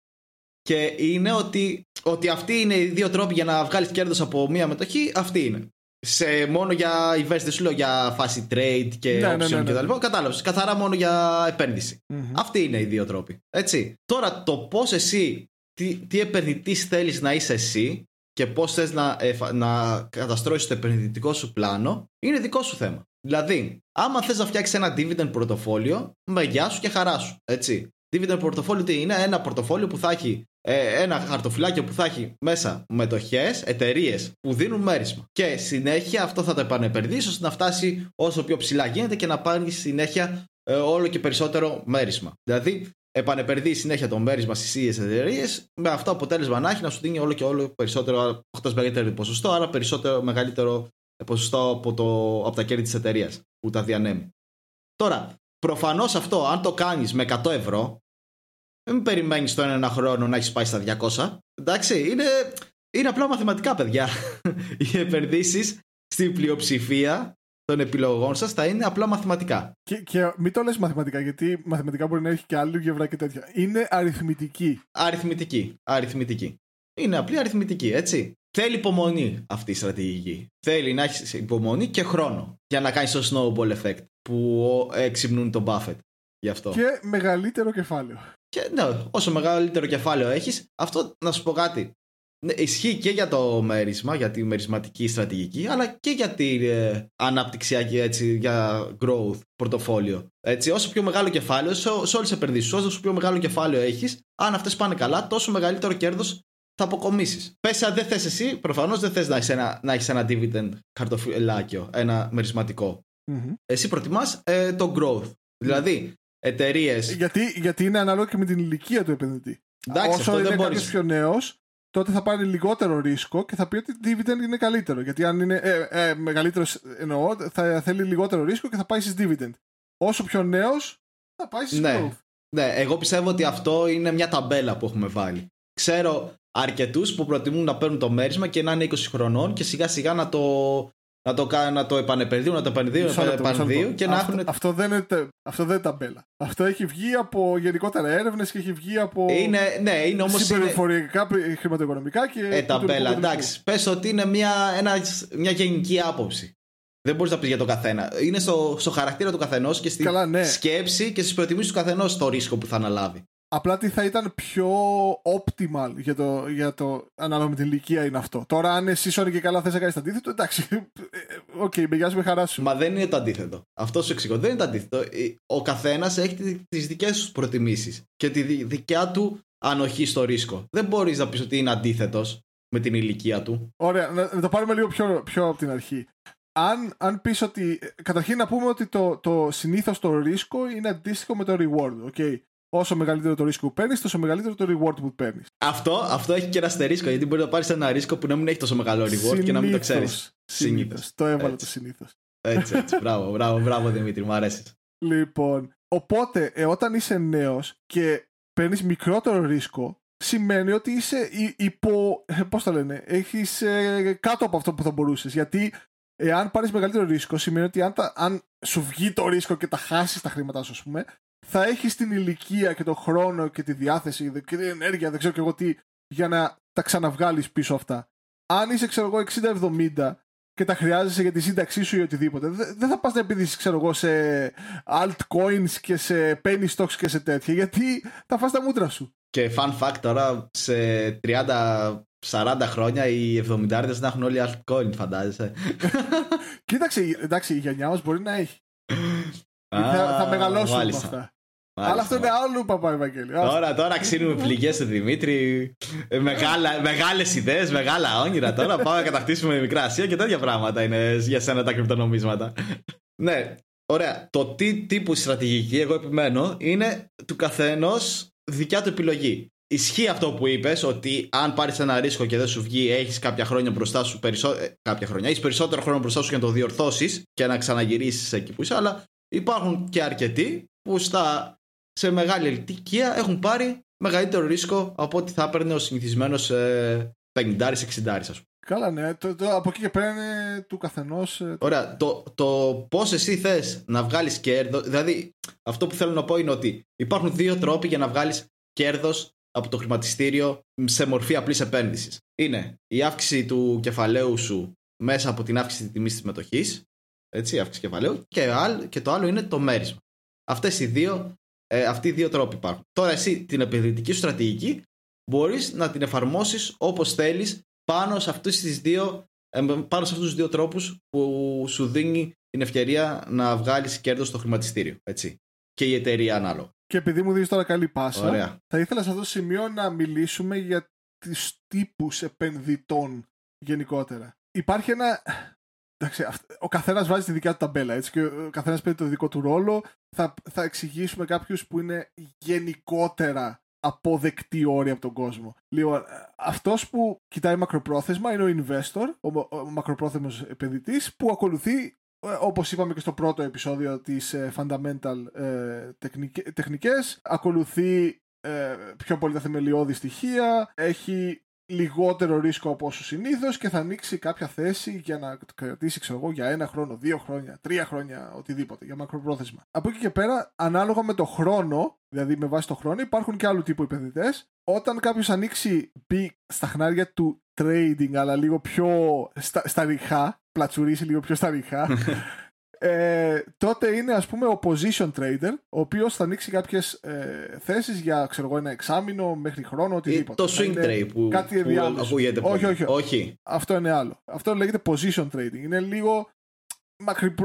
και είναι ότι, ότι αυτοί είναι οι δύο τρόποι για να βγάλεις κέρδος από μία μετοχή. Αυτή είναι. Σε, μόνο για invest, σου λέω για φάση trade και ναι, option ναι, ναι, ναι. κτλ. Κατάλαβες. Καθαρά μόνο για επένδυση. Mm-hmm. Αυτοί είναι οι δύο τρόποι. Έτσι. Τώρα το πώς εσύ, τι, τι επενδυτής θέλεις να είσαι εσύ και πώς θες να, να καταστρώσεις το επενδυτικό σου πλάνο είναι δικό σου θέμα. Δηλαδή, άμα θες να φτιάξεις ένα dividend πορτοφόλιο, με γεια σου και χαρά σου. Έτσι. Dividend πορτοφόλιο τι είναι, ένα πορτοφόλιο που θα έχει ε, ένα χαρτοφυλάκιο που θα έχει μέσα μετοχές, εταιρείες που δίνουν μέρισμα. Και συνέχεια αυτό θα το επανεπενδύσει ώστε να φτάσει όσο πιο ψηλά γίνεται και να πάρει συνέχεια ε, όλο και περισσότερο μέρισμα. Δηλαδή, επανεπενδύει συνέχεια το μέρισμα στις ίδιες εταιρείες, με αυτό αποτέλεσμα να έχει να σου δίνει όλο και όλο περισσότερο, χωρί μεγαλύτερο ποσοστό, άρα περισσότερο μεγαλύτερο ποσοστό από, το, από τα κέρδη της εταιρείας που τα διανέμει. Τώρα, προφανώς αυτό, αν το κάνεις με 100 ευρώ, μην περιμένεις το ένα χρόνο να έχεις πάει στα 200. Εντάξει, είναι, είναι απλά μαθηματικά, παιδιά. Οι επενδύσεις στην πλειοψηφία των επιλογών σας θα είναι απλά μαθηματικά. Και, και μην το λες μαθηματικά, γιατί μαθηματικά μπορεί να έχει και άλλη γευρά και τέτοια. Είναι αριθμητική. Αριθμητική. Αριθμητική. Είναι απλή αριθμητική, έτσι. Θέλει υπομονή αυτή η στρατηγική. Θέλει να έχεις υπομονή και χρόνο για να κάνεις το snowball effect που εξυμνούν τον Buffett. Γι' αυτό. Και μεγαλύτερο κεφάλαιο. Και ναι, όσο μεγαλύτερο κεφάλαιο έχεις, αυτό να σου πω κάτι. Ναι, ισχύει και για το μέρισμα, για τη μερισματική στρατηγική, αλλά και για τη ε, αναπτυξιακή, έτσι, για growth πορτοφόλιο. Έτσι, όσο πιο μεγάλο κεφάλαιο, σε, σε όλες τις επενδύσεις, όσο πιο μεγάλο κεφάλαιο έχεις, αν αυτές πάνε καλά, τόσο μεγαλύτερο κέρδος θα αποκομίσεις. Πες, αν δεν θες εσύ, προφανώς δεν θες να έχεις ένα, να έχεις ένα dividend χαρτοφυλάκιο, ένα μερισματικό. Mm-hmm. Εσύ προτιμάς ε, το growth. Δηλαδή, εταιρείες. Γιατί, γιατί είναι ανάλογο και με την ηλικία του επενδυτή. Εντάξει, Όσο είναι κάποιος πιο νέος, τότε θα πάρει λιγότερο ρίσκο και θα πει ότι το dividend είναι καλύτερο. Γιατί αν είναι ε, ε, μεγαλύτερος, εννοώ, θα θέλει λιγότερο ρίσκο και θα πάει στις dividend. Όσο πιο νέος, θα πάει στις ναι. growth. Ναι, εγώ πιστεύω ότι αυτό είναι μια ταμπέλα που έχουμε βάλει. Ξέρω αρκετούς που προτιμούν να παίρνουν το μέρισμα και να είναι 20 χρονών και σιγά σιγά να το, να το, να το επανεπενδύουν, να το επενδύουν, να το επανδύουν και να αυτό, έχουν. Αυτό δεν, είναι, αυτό δεν είναι ταμπέλα. Αυτό έχει βγει από γενικότερα έρευνες και έχει βγει από. Είναι, ναι, είναι όμως. Συμπεριφορικά, είναι... χρηματοοικονομικά και. Ε, ταμπέλα, εντάξει. Πες ότι είναι μια, ένα, μια γενική άποψη. Δεν μπορείς να πεις για τον καθένα. Είναι στο, στο χαρακτήρα του καθενός και στη Καλά, ναι. σκέψη και στις προτιμήσεις του καθενός το ρίσκο που θα αναλάβει. Απλά τι θα ήταν πιο optimal για το, για το ανάλογα με την ηλικία είναι αυτό. Τώρα, αν εσύ ντε και καλά θες να κάνεις το αντίθετο, εντάξει. OK, okay, με με χαράς σου. Μα δεν είναι το αντίθετο. Αυτό σου εξηγώ. Δεν είναι το αντίθετο. Ο καθένας έχει τις δικές τους προτιμήσεις και τη δικιά του ανοχή στο ρίσκο. Δεν μπορείς να πεις ότι είναι αντίθετος με την ηλικία του. Ωραία, να, το πάρουμε λίγο πιο, πιο από την αρχή. Αν, αν πεις ότι. Καταρχήν να πούμε ότι το, το συνήθως το ρίσκο είναι αντίστοιχο με το reward. Okay όσο μεγαλύτερο το ρίσκο που παίρνεις, τόσο μεγαλύτερο το reward που παίρνεις. Αυτό, αυτό έχει και ένα αστερίσκο, γιατί μπορεί να πάρεις ένα ρίσκο που να μην έχει τόσο μεγάλο reward συνήθως, και να μην το ξέρεις. Συνήθως. Το έβαλα το συνήθως. Έτσι, έτσι. μπράβο, μπράβο, μπράβο Δημήτρη, μου αρέσει. Λοιπόν, οπότε ε, όταν είσαι νέος και παίρνεις μικρότερο ρίσκο, σημαίνει ότι είσαι υπό. Ε, Πώς το λένε, έχεις ε, κάτω από αυτό που θα μπορούσες. Γιατί εάν πάρεις μεγαλύτερο ρίσκο, σημαίνει ότι αν, τα, αν σου βγει το ρίσκο και τα χάσεις τα χρήματά σου, ας πούμε, θα έχεις την ηλικία και τον χρόνο και τη διάθεση και την ενέργεια, δεν ξέρω και εγώ τι, για να τα ξαναβγάλεις πίσω αυτά. Αν είσαι, ξέρω εγώ, 60-70 και τα χρειάζεσαι για τη σύνταξή σου ή οτιδήποτε, δεν θα πας να επενδύσει, ξέρω εγώ, σε altcoins και σε penny stocks και σε τέτοια, γιατί θα φας τα μούτρα σου. Και fun fact τώρα, σε 30 40 χρόνια οι 70 να έχουν όλοι altcoin, φαντάζεσαι. Κοίταξε, εντάξει, η γενιά μας μπορεί να έχει. θα, θα μεγαλώσουν αυτά. Αλλά αυτό είναι άλλο παπά Ευαγγέλιο. Τώρα, τώρα ξύνουμε πληγές του Δημήτρη. Ε, Μεγάλες ιδέες, μεγάλα όνειρα. Τώρα πάμε να κατακτήσουμε μικρά Ασία και τέτοια πράγματα είναι για σένα τα κρυπτονομίσματα. ναι, ωραία. Το τι τύπου στρατηγική εγώ επιμένω είναι του καθενός δικιά του επιλογή. Ισχύει αυτό που είπες, ότι αν πάρεις ένα ρίσκο και δεν σου βγει, έχεις κάποια χρόνια μπροστά σου, περισσο... Ε, κάποια χρόνια, έχεις περισσότερο χρόνο μπροστά σου για να το διορθώσεις και να ξαναγυρίσεις εκεί που είσαι. Αλλά υπάρχουν και αρκετοί που στα σε μεγάλη ηλικία έχουν πάρει μεγαλύτερο ρίσκο από ό,τι θα έπαιρνε ο συνηθισμένος ε, 50-60, ας πούμε. Καλά, ναι. Το, το, από εκεί και πέρα είναι του καθενός. Ε, Ωραία. Το, το πώς εσύ θες να βγάλεις κέρδος. Δηλαδή, αυτό που θέλω να πω είναι ότι υπάρχουν δύο τρόποι για να βγάλεις κέρδος από το χρηματιστήριο σε μορφή απλής επένδυσης. Είναι η αύξηση του κεφαλαίου σου μέσα από την αύξηση της τιμής της μετοχή. Έτσι, αύξηση κεφαλαίου. Και, και το άλλο είναι το μέρισμα. Αυτές οι δύο ε, αυτοί οι δύο τρόποι υπάρχουν. Τώρα εσύ την επενδυτική σου στρατηγική μπορείς να την εφαρμόσεις όπως θέλεις πάνω σε αυτούς τις δύο ε, πάνω σε αυτούς τους δύο τρόπους που σου δίνει την ευκαιρία να βγάλεις κέρδος στο χρηματιστήριο. Έτσι. Και η εταιρεία ανάλογα. Και επειδή μου δίνεις τώρα καλή πάσα, θα ήθελα σε αυτό το σημείο να μιλήσουμε για τις τύπους επενδυτών γενικότερα. Υπάρχει ένα Εντάξει, ο καθένας βάζει τη δικιά του ταμπέλα έτσι, και ο καθένας παίρνει το δικό του ρόλο. Θα, θα εξηγήσουμε κάποιους που είναι γενικότερα αποδεκτοί όροι από τον κόσμο. Λοιπόν, αυτός που κοιτάει μακροπρόθεσμα είναι ο investor, ο, ο μακροπρόθεσμος επενδυτής, που ακολουθεί, ε, όπως είπαμε και στο πρώτο επεισόδιο της ε, fundamental ε, τεχνικές, ακολουθεί ε, πιο πολύ τα θεμελιώδη στοιχεία, έχει λιγότερο ρίσκο από όσο συνήθως και θα ανοίξει κάποια θέση για να κρατήσει, ξέρω εγώ, για ένα χρόνο, δύο χρόνια, τρία χρόνια, οτιδήποτε, για μακροπρόθεσμα. Από εκεί και πέρα, ανάλογα με το χρόνο, δηλαδή με βάση το χρόνο, υπάρχουν και άλλου τύπου επενδυτές. Όταν κάποιος ανοίξει, μπει στα χνάρια του trading, αλλά λίγο πιο στα, στα ριχά, πλατσουρίσει λίγο πιο στα ριχά, ε, τότε είναι ας πούμε ο position trader ο οποίος θα ανοίξει κάποιες ε, θέσεις για ξέρω εγώ ένα εξάμεινο μέχρι χρόνο οτιδήποτε. το swing trade που, κάτι που ακούγεται όχι, όχι, όχι. Αυτό είναι άλλο. Αυτό λέγεται position trading. Είναι λίγο μακρι,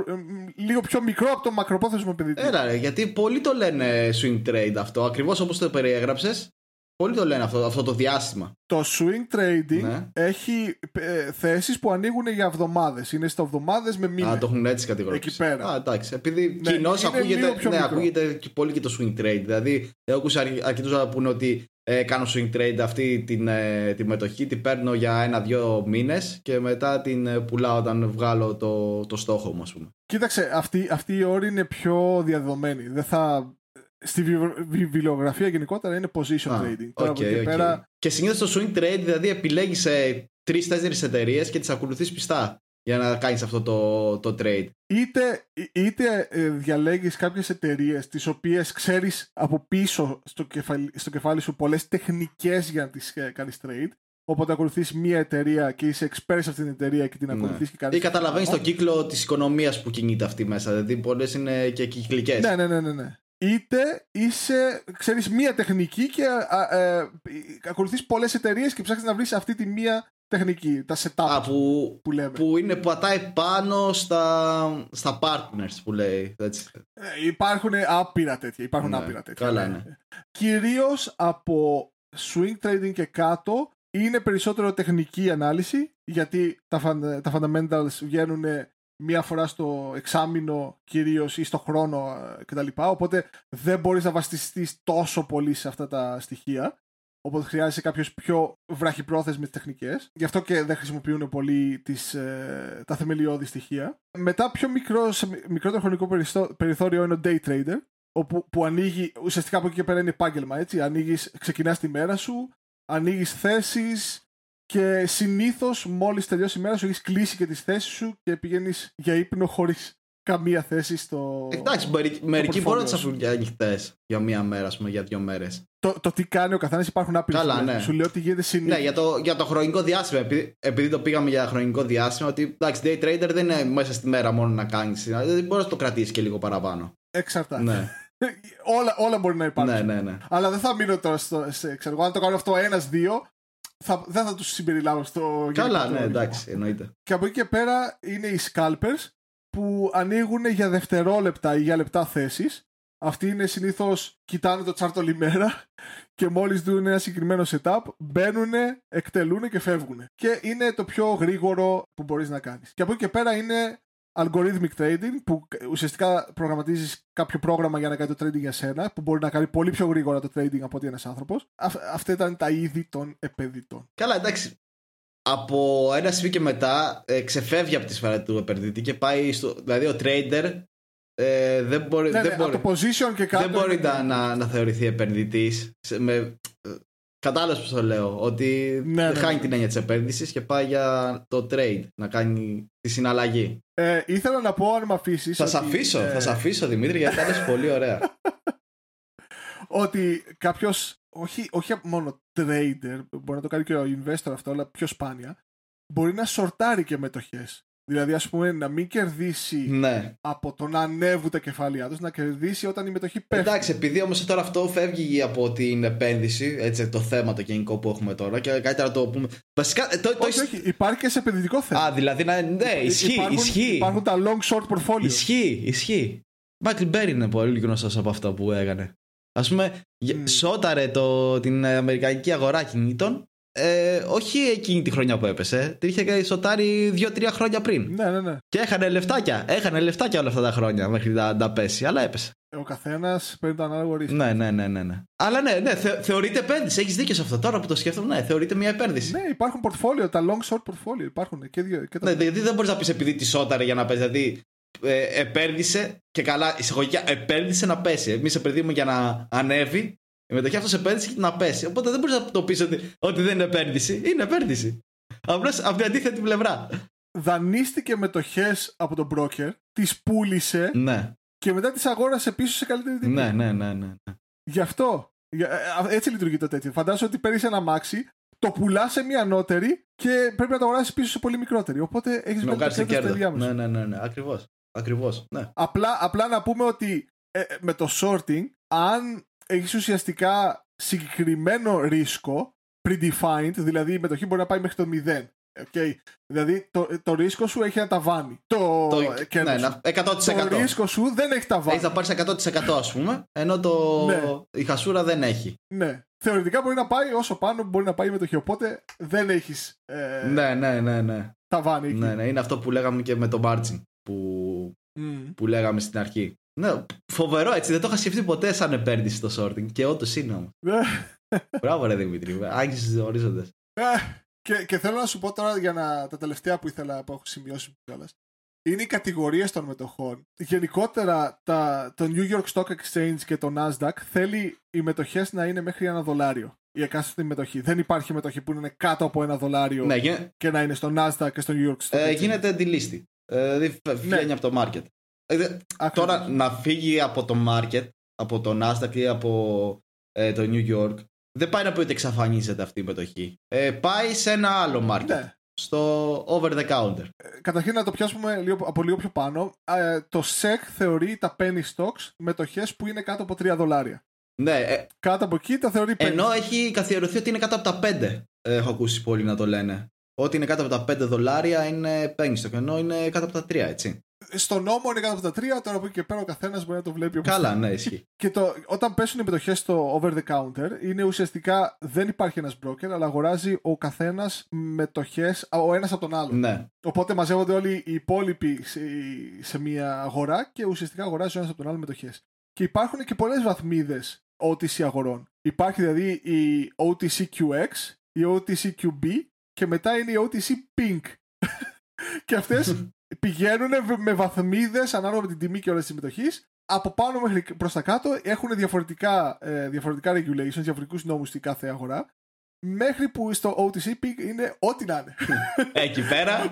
λίγο πιο μικρό από το μακροπρόθεσμο επενδυτή. Έλα, γιατί πολλοί το λένε swing trade αυτό, ακριβώς όπως το περιέγραψες. Πολλοί το λένε αυτό, αυτό το διάστημα. Το swing trading ναι. έχει ε, θέσεις που ανοίγουν για εβδομάδες. Είναι στα εβδομάδες με μήνε. Α, το έχουν έτσι κατηγορήσει. Εκεί πέρα. Α, εντάξει. Επειδή ναι, κοινώς ακούγεται, ναι, ακούγεται και πολύ και το swing trade. Δηλαδή, έχω ακούσει αρκετούς να πούνε ότι ε, κάνω swing trade αυτή την, ε, τη μετοχή, την παίρνω για ένα-δύο μήνες και μετά την ε, πουλάω όταν βγάλω το, το στόχο μου, ας πούμε. Κοίταξε, αυτή, αυτή η όρη είναι πιο διαδεδομένη. Δεν θα στη βιβλιογραφία γενικότερα είναι position trading. Okay, και, πέρα... και συνήθως το swing trade δηλαδή επιλέγεις τρει-τέσσερι εταιρείες και τις ακολουθείς πιστά για να κάνεις αυτό το, το trade. Είτε, είτε ε, διαλέγεις κάποιες εταιρείες τις οποίες ξέρεις από πίσω στο κεφάλι, στο κεφάλι σου πολλές τεχνικές για να τις ε, κάνεις trade Οπότε ακολουθείς μία εταιρεία και είσαι expert σε αυτήν την εταιρεία και την ναι. ακολουθείς και κάνεις. Ή καταλαβαίνεις το κύκλο της οικονομίας που κινείται αυτή μέσα. Δηλαδή, πολλές είναι και κυκλικές. Ναι, ναι, ναι, ναι, ναι είτε είσαι, ξέρεις, μία τεχνική και ε, ακολουθείς πολλές εταιρείες και ψάχνεις να βρεις αυτή τη μία τεχνική, τα setup Α, που, που λέμε. Που είναι που πατάει πάνω στα, στα partners που λέει. Έτσι. Ε, υπάρχουν άπειρα τέτοια. Υπάρχουν ναι, άπειρα τέτοια. Καλά, ναι. Κυρίως από swing trading και κάτω είναι περισσότερο τεχνική ανάλυση γιατί τα, τα fundamentals βγαίνουν μία φορά στο εξάμεινο κυρίως ή στο χρόνο ε, κτλ. Οπότε δεν μπορείς να βασιστείς τόσο πολύ σε αυτά τα στοιχεία. Οπότε χρειάζεσαι κάποιες πιο βραχυπρόθεσμες τεχνικές. Γι' αυτό και δεν χρησιμοποιούν πολύ τις, ε, τα θεμελιώδη στοιχεία. Μετά, πιο μικρό, σε μικρότερο χρονικό περιθώριο είναι ο day trader. Όπου, που ανοίγει, ουσιαστικά από εκεί και πέρα είναι επάγγελμα. Έτσι. Ανοίγεις, ξεκινάς τη μέρα σου, ανοίγεις θέσεις, και συνήθως, μόλις τελειώσει η μέρα σου, έχεις κλείσει και τις θέσεις σου και πηγαίνεις για ύπνο χωρίς καμία θέση στο. Εντάξει, μερικοί μπορούν να τις αφήνουν ανοιχτές για μία μέρα, ας πούμε, για δύο μέρες. Το, το τι κάνει ο καθένας υπάρχουν άπειρες Καλά, ναι. Σου λέω ότι γίνεται συνήθως. Ναι, για το, για το χρονικό διάστημα. Επειδή, επειδή το πήγαμε για χρονικό διάστημα, ότι εντάξει, day trader δεν είναι μέσα στη μέρα μόνο να κάνεις. Δηλαδή μπορείς να το κρατήσεις και λίγο παραπάνω. Εξαρτάται. Ναι. όλα, όλα μπορεί να υπάρχουν. Ναι, ναι, ναι. Αλλά δεν θα μείνω τώρα στο. Σε, ξέρω, αν το κάνω αυτό ένα-δύο, θα, δεν θα τους συμπεριλάβω στο Καλά, ναι, εντάξει, εννοείται. Και από εκεί και πέρα είναι οι scalpers που ανοίγουν για δευτερόλεπτα ή για λεπτά θέσεις. Αυτοί είναι συνήθως κοιτάνε το chart όλη μέρα και μόλις δουν ένα συγκεκριμένο setup, μπαίνουν, εκτελούν και φεύγουν. Και είναι το πιο γρήγορο που μπορείς να κάνεις. Και από εκεί και πέρα είναι algorithmic trading που ουσιαστικά προγραμματίζεις κάποιο πρόγραμμα για να κάνει το trading για σένα που μπορεί να κάνει πολύ πιο γρήγορα το trading από ότι ένας άνθρωπος. Αυτά ήταν τα είδη των επενδυτών. Καλά, εντάξει. Από ένα σημείο και μετά ε, ξεφεύγει από τη σφαίρα του επενδυτή και πάει στο. Δηλαδή ο trader ε, δεν μπορεί, ναι, δεν ναι, μπορεί, το position και κάτω δεν μπορεί να, να, να θεωρηθεί επενδυτής. Κατάλαβες που το λέω. Ότι ναι, ναι, χάνει την έννοια της επένδυσης και πάει για το trade, να κάνει τη συναλλαγή. Ε, ήθελα να πω αν με αφήσεις. Θα σε αφήσω, ε... θα σε αφήσω Δημήτρη, γιατί θα πολύ ωραία. ότι κάποιος, όχι, όχι μόνο trader, μπορεί να το κάνει και ο investor αυτό, αλλά πιο σπάνια, μπορεί να σορτάρει και μετοχές. Δηλαδή, ας πούμε, να μην κερδίσει ναι. από το να ανέβουν τα κεφάλια τους, να κερδίσει όταν η μετοχή πέφτει. Εντάξει, επειδή όμως τώρα αυτό φεύγει από την επένδυση, έτσι, το θέμα το γενικό που έχουμε τώρα, και καλύτερα το πούμε. Βασικά, ε, το, όχι, το... όχι, υπάρχει και σε επενδυτικό θέμα. Α, δηλαδή, ναι, ισχύει, υπάρχουν, ισχύει. Υπάρχουν τα long short portfolio. Ισχύει, ισχύει. Μάικλ Μπέρι είναι πολύ γνωστός από αυτά που έκανε. Α πούμε, mm. σώταρε το, την Αμερικανική αγορά κινήτων ε, όχι εκείνη τη χρονιά που έπεσε. Την είχε σοτάρει δύο-τρία χρόνια πριν. Ναι, ναι, ναι. Και έχανε λεφτάκια. Έχανε λεφτάκια όλα αυτά τα χρόνια μέχρι να, να πέσει. Αλλά έπεσε. Ο καθένας παίρνει το ανάλογο ρίσκο. Ναι, ναι, ναι, ναι, ναι. Αλλά ναι, ναι θε, θεωρείται επένδυση. Έχεις δίκιο σε αυτό. Τώρα που το σκέφτομαι, ναι, θεωρείται μια επένδυση. Ναι, υπάρχουν πορτφόλιο. Τα long short portfolio υπάρχουν και δύο. Και τα... Ναι, γιατί δεν μπορείς να πεις επειδή τη σόταρε για να πέσει. Δηλαδή ε, επένδυσε και καλά, εισαγωγικά επένδυσε να πέσει. Εμείς επενδύουμε για να ανέβει Η μετοχή αυτός επένδυση και να πέσει. Οπότε δεν μπορείς να το πεις ότι, ότι δεν είναι επένδυση. Είναι επένδυση. Απλώς από την αντίθετη πλευρά. Δανείστηκε μετοχές από τον broker, τις πούλησε Ναι. και μετά τις αγόρασε πίσω σε καλύτερη τιμή. Ναι, ναι, ναι, ναι. Γι' αυτό. Για- ε, Έτσι λειτουργεί το τέτοιο. Φαντάζομαι ότι παίρνεις ένα μάξι, το πουλάς σε μία ανώτερη και πρέπει να το αγοράσεις πίσω σε πολύ μικρότερη. Οπότε έχεις Να βγάλει το βγάλεις κέρδο στο κέρδος. ενδιάμεσο. Ναι, ναι, ναι, ναι. Ακριβώς. Ακριβώς. Ναι. Απλά, απλά να πούμε ότι ε, ε, με το sorting, αν έχει ουσιαστικά συγκεκριμένο ρίσκο, predefined, δηλαδή η μετοχή μπορεί να πάει μέχρι το 0. Okay. Δηλαδή το, το ρίσκο σου έχει ένα ταβάνι. Το, Το, ε, κέρδος ναι, σου. να- 100%. Το ρίσκο σου δεν έχει ταβάνι. Έχει να πάρεις 100% ας πούμε, ενώ το... Ναι. η χασούρα δεν έχει. Ναι. Θεωρητικά μπορεί να πάει όσο πάνω μπορεί να πάει η μετοχή. Οπότε δεν έχεις ε, Ναι, ναι, ναι, ναι. ταβάνι. εκεί. ναι, ναι. Είναι αυτό που λέγαμε και με το margin που, Μμ. που λέγαμε στην αρχή. Ναι, φοβερό έτσι. Δεν το είχα σκεφτεί ποτέ σαν επένδυση το sorting. Και όντως είναι όμως. Ναι. Μπράβο, ρε Δημήτρη. Άγγιζε ορίζοντες. Ε, και, και θέλω να σου πω τώρα για να, τα τελευταία που ήθελα που έχω σημειώσει κιόλας. Είναι οι κατηγορίες των μετοχών. Γενικότερα τα, το New York Stock Exchange και το Nasdaq θέλει οι μετοχές να είναι μέχρι ένα δολάριο. Η εκάστοτε μετοχή. Δεν υπάρχει μετοχή που είναι κάτω από ένα δολάριο Ναι, γι- και να είναι στο Nasdaq και στο New York Stock ε, Exchange. γίνεται delisting. Ε, δηλαδή φε- βγαίνει από το market. Ε, δε- Ακριβώς. τώρα να φύγει από το market, από το Nasdaq ή από ε, το New York, δεν πάει να πει ότι εξαφανίζεται αυτή η μετοχή. Ε, πάει σε ένα άλλο market. Ναι. Στο over the counter. Ε, Καταρχήν να το πιάσουμε λίγο, από λίγο πιο πάνω. Ε, το SEC θεωρεί τα penny stocks μετοχές που είναι κάτω από 3 δολάρια. Ναι, ε, Κάτω από εκεί τα θεωρεί penny ενώ έχει καθιερωθεί ότι είναι κάτω από τα 5. Ε, έχω ακούσει πολλοί να το λένε. Ότι είναι κάτω από τα 5 δολάρια είναι penny stock, ενώ είναι κάτω από τα 3, έτσι. Στο νόμο είναι κάτω από τα τρία, τώρα από εκεί και πέρα ο καθένας μπορεί να το βλέπει όπως Καλά, θέλει. ναι, ισχύει. Και το, όταν πέσουν οι μετοχές στο over the counter, είναι ουσιαστικά δεν υπάρχει ένας broker, αλλά αγοράζει ο καθένας μετοχές, ο ένας από τον άλλον. ναι. Οπότε μαζεύονται όλοι οι υπόλοιποι σε, σε μια αγορά και ουσιαστικά αγοράζει ο ένας από τον άλλο μετοχές. Και υπάρχουν και πολλές βαθμίδες OTC αγορών. Υπάρχει δηλαδή η OTCQX, η OTCQB και μετά είναι η OTC Pink. και αυτές πηγαίνουν με βαθμίδες ανάλογα με την τιμή και όλες τη μετοχή. Από πάνω μέχρι προς τα κάτω έχουν διαφορετικά, ε, διαφορετικά regulations, διαφορετικούς νόμους στην κάθε αγορά. Μέχρι που στο OTC Pink είναι ό,τι να είναι. Εκεί πέρα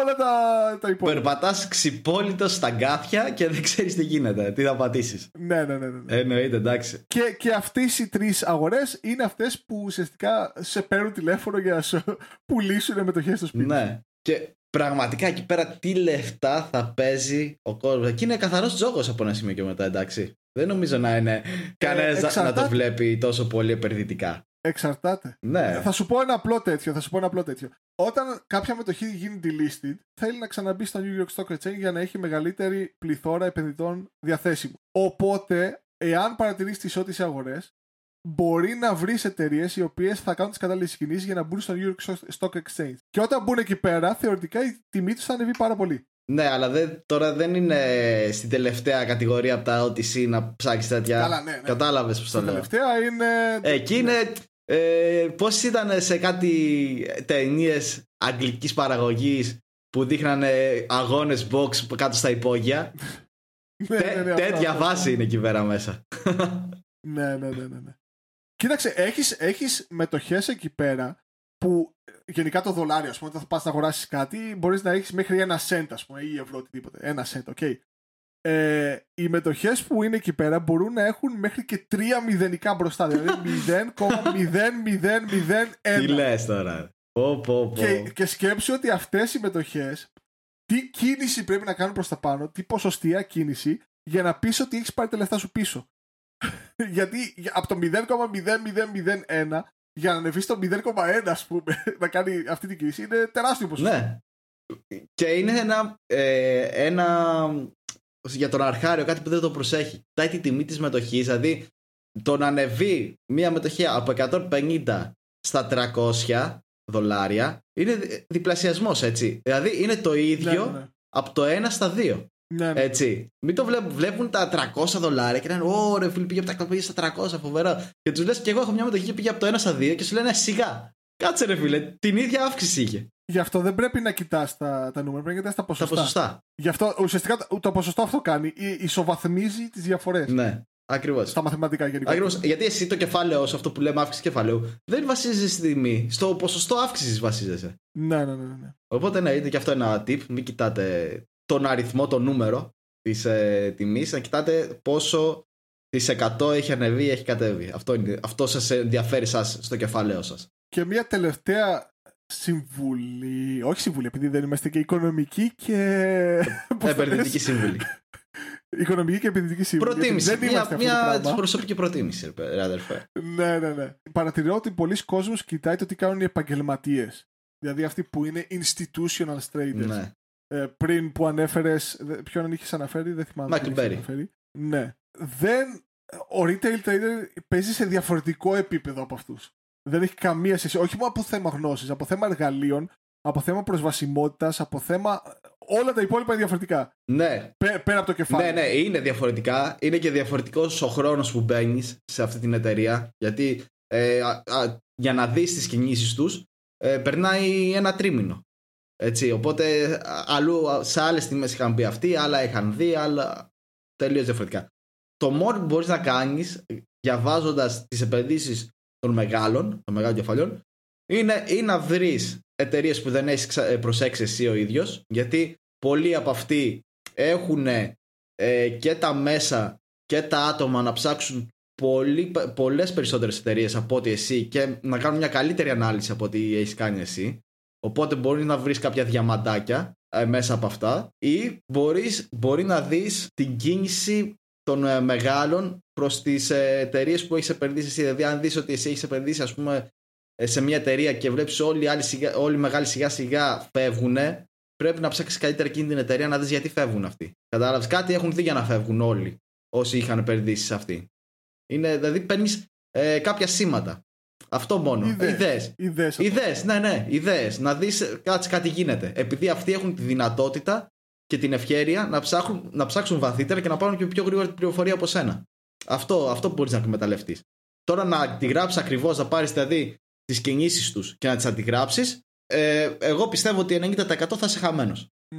Όλα τα, τα υπόλοιπα. περπατάς ξυπόλυτος στα γκάθια και δεν ξέρεις τι γίνεται. Τι θα πατήσεις. Ναι, ναι, ναι. ναι, ναι. Εννοείται, εντάξει. Και, και αυτές οι τρεις αγορές είναι αυτές που ουσιαστικά σε παίρνουν τηλέφωνο για να σου πουλήσουν μετοχές στο σπίτι. Ναι. Και πραγματικά εκεί πέρα τι λεφτά θα παίζει ο κόσμος. Εκεί είναι καθαρός τζόγος από ένα σημείο και μετά, εντάξει. Δεν νομίζω να είναι κανένας να το εξαρτάται. βλέπει τόσο πολύ επενδυτικά. Εξαρτάται. Ναι. Θα σου πω ένα απλό τέτοιο. Θα σου πω ένα απλό τέτοιο. Όταν κάποια μετοχή γίνει delisted, θέλει να ξαναμπεί στο New York Stock Exchange για να έχει μεγαλύτερη πληθώρα επενδυτών διαθέσιμου. Οπότε, εάν παρατηρήσεις τις ό,τι αγορές, μπορεί να βρεις εταιρείες οι οποίες θα κάνουν τις κατάλληλες κινήσεις για να μπουν στο New York Stock Exchange. Και όταν μπουν εκεί πέρα, θεωρητικά η τιμή τους θα ανεβεί πάρα πολύ. Ναι, αλλά δεν, τώρα δεν είναι στην τελευταία κατηγορία από τα OTC να ψάξεις τέτοια. Καλά, ναι, ναι. Κατάλαβες που το Στα λέω. τελευταία είναι. Εκεί είναι. Ε, Πώς ήταν σε κάτι ταινίες αγγλικής παραγωγής που δείχνανε αγώνες box κάτω στα υπόγεια; Ναι, Τέ- ναι, ναι, αυτό, τέτοια αυτό. βάση είναι εκεί πέρα μέσα. Ναι, ναι, ναι, ναι. Ναι. Κοίταξε, έχεις, έχεις μετοχές εκεί πέρα που ε, γενικά το δολάριο, ας πούμε, όταν θα πας να αγοράσεις κάτι, μπορείς να έχεις μέχρι ένα cent, ας πούμε, ή ευρώ, οτιδήποτε. Ένα cent, OK. Ε, οι μετοχές που είναι εκεί πέρα μπορούν να έχουν μέχρι και τρία μηδενικά μπροστά, δηλαδή 0,00001. Τι λες τώρα; Πω, πω, πω. Και, και σκέψου ότι αυτές οι μετοχές τι κίνηση πρέπει να κάνουν προς τα πάνω, τι ποσοστία κίνηση για να πεις ότι έχεις πάρει τα λεφτά σου πίσω. Γιατί για- από το 0,0001 για να ανεβείς στο 0,1 ας πούμε να κάνει αυτή την κίνηση είναι τεράστιο ποσοστό. Ναι. Και είναι ένα, ε, ένα για τον αρχάριο κάτι που δεν το προσέχει. Κοιτάει τη τιμή της μετοχής, δηλαδή το να ανεβεί μία μετοχή από 150 στα 300 δολάρια είναι δι- διπλασιασμός έτσι. Δηλαδή είναι το ίδιο Ναι, ναι, ναι. από το 1 στα 2. Ναι, ναι. Έτσι. Μην το βλέπουν, βλέπουν τα 300 δολάρια και λένε Ω ρε φίλοι πήγε από τα 150 στα 300, φοβερό. Και τους λες και εγώ έχω μια μετοχή και πήγε από το 1 στα 2 και σου λένε σιγά. Κάτσε ρε φίλε, την ίδια αύξηση είχε. Γι' αυτό δεν πρέπει να κοιτάς τα, τα νούμερα, πρέπει να κοιτάς τα Τα ποσοστά. ποσοστά. Γι' αυτό ουσιαστικά το, το ποσοστό αυτό κάνει, ι- ισοβαθμίζει τις διαφορές. Ναι. Ακριβώς. Στα μαθηματικά γενικά. Ακριβώς. Γιατί εσύ το κεφάλαιο σου, αυτό που λέμε αύξηση κεφαλαίου, δεν βασίζεσαι στη τιμή. Στο ποσοστό αύξησης βασίζεσαι. Ναι, ναι, ναι, ναι. Οπότε ναι, είναι και αυτό ένα tip. Μην κοιτάτε τον αριθμό, το νούμερο της ε, τιμής, να κοιτάτε πόσο τη 100 έχει ανεβεί ή έχει κατέβει. Αυτό, είναι, αυτό σας ενδιαφέρει σας στο κεφάλαιό σας. Και μια τελευταία συμβουλή, όχι συμβουλή, επειδή δεν είμαστε και οικονομική και... Επενδυτική συμβουλή. Οικονομική και επενδυτική συμβουλή. Προτίμηση. Δεν μια, μια προσωπική προτίμηση, ρε αδερφέ. ναι, ναι, ναι. Παρατηρώ ότι πολλοί κόσμος κοιτάει το τι κάνουν οι επαγγελματίες. Δηλαδή αυτοί που είναι institutional traders. Ναι. Ε, πριν που ανέφερες. Ποιον είχες αναφέρει, δεν θυμάμαι. Michael Berry. Ναι. Δεν. Ο retail trader παίζει σε διαφορετικό επίπεδο από αυτούς. Δεν έχει καμία σχέση. Όχι μόνο από θέμα γνώσης, από θέμα εργαλείων, από θέμα προσβασιμότητας, από θέμα. Όλα τα υπόλοιπα είναι διαφορετικά. Ναι. πέρα από το κεφάλι. Ναι, ναι, είναι διαφορετικά. Είναι και διαφορετικός ο χρόνος που μπαίνεις σε αυτή την εταιρεία. Γιατί ε, για να δεις τις κινήσεις τους, ε, περνάει ένα τρίμηνο. Έτσι, οπότε αλλού σε άλλες τιμέ είχαν μπει αυτοί, άλλα είχαν δει, άλλα τελείως διαφορετικά. Το μόνο που μπορείς να κάνεις διαβάζοντας τις επενδύσεις των μεγάλων, των μεγάλων κεφαλιών, είναι ή να βρεις εταιρείες που δεν έχεις ε, προσέξει εσύ ο ίδιος, γιατί πολλοί από αυτοί έχουν ε, και τα μέσα και τα άτομα να ψάξουν πολύ, πολλές περισσότερες εταιρείες από ότι εσύ και να κάνουν μια καλύτερη ανάλυση από ό,τι έχεις κάνει εσύ. Οπότε μπορεί να βρεις κάποια διαμαντάκια ε, μέσα από αυτά ή μπορείς, μπορεί να δεις την κίνηση των ε, μεγάλων προς τις ε, εταιρείες που έχεις επενδύσει εσύ. Δηλαδή αν δεις ότι εσύ έχεις επενδύσει ας πούμε σε μια εταιρεία και βλέπεις όλοι, οι άλλοι, όλοι οι μεγάλοι σιγά σιγά φεύγουν πρέπει να ψάξεις καλύτερα εκείνη την εταιρεία να δεις γιατί φεύγουν αυτοί. Κατάλαβες; Κάτι έχουν δει για να φεύγουν όλοι όσοι είχαν επενδύσει σε αυτή. Είναι, δηλαδή παίρνεις ε, κάποια σήματα. Αυτό μόνο. Ιδέες. Ιδέες. Ναι, ναι, ιδέες. Να δεις κάτι, κάτι γίνεται. Επειδή αυτοί έχουν τη δυνατότητα και την ευχαίρεια να ψάξουν, να ψάξουν βαθύτερα και να πάρουν και πιο γρήγορα την πληροφορία από σένα. Αυτό, αυτό μπορείς να εκμεταλλευτείς. Τώρα να τη γράψει ακριβώς, να πάρεις δηλαδή τις κινήσεις τους και να τις αντιγράψεις, ε, εγώ πιστεύω ότι 90% θα είσαι χαμένος. Mm.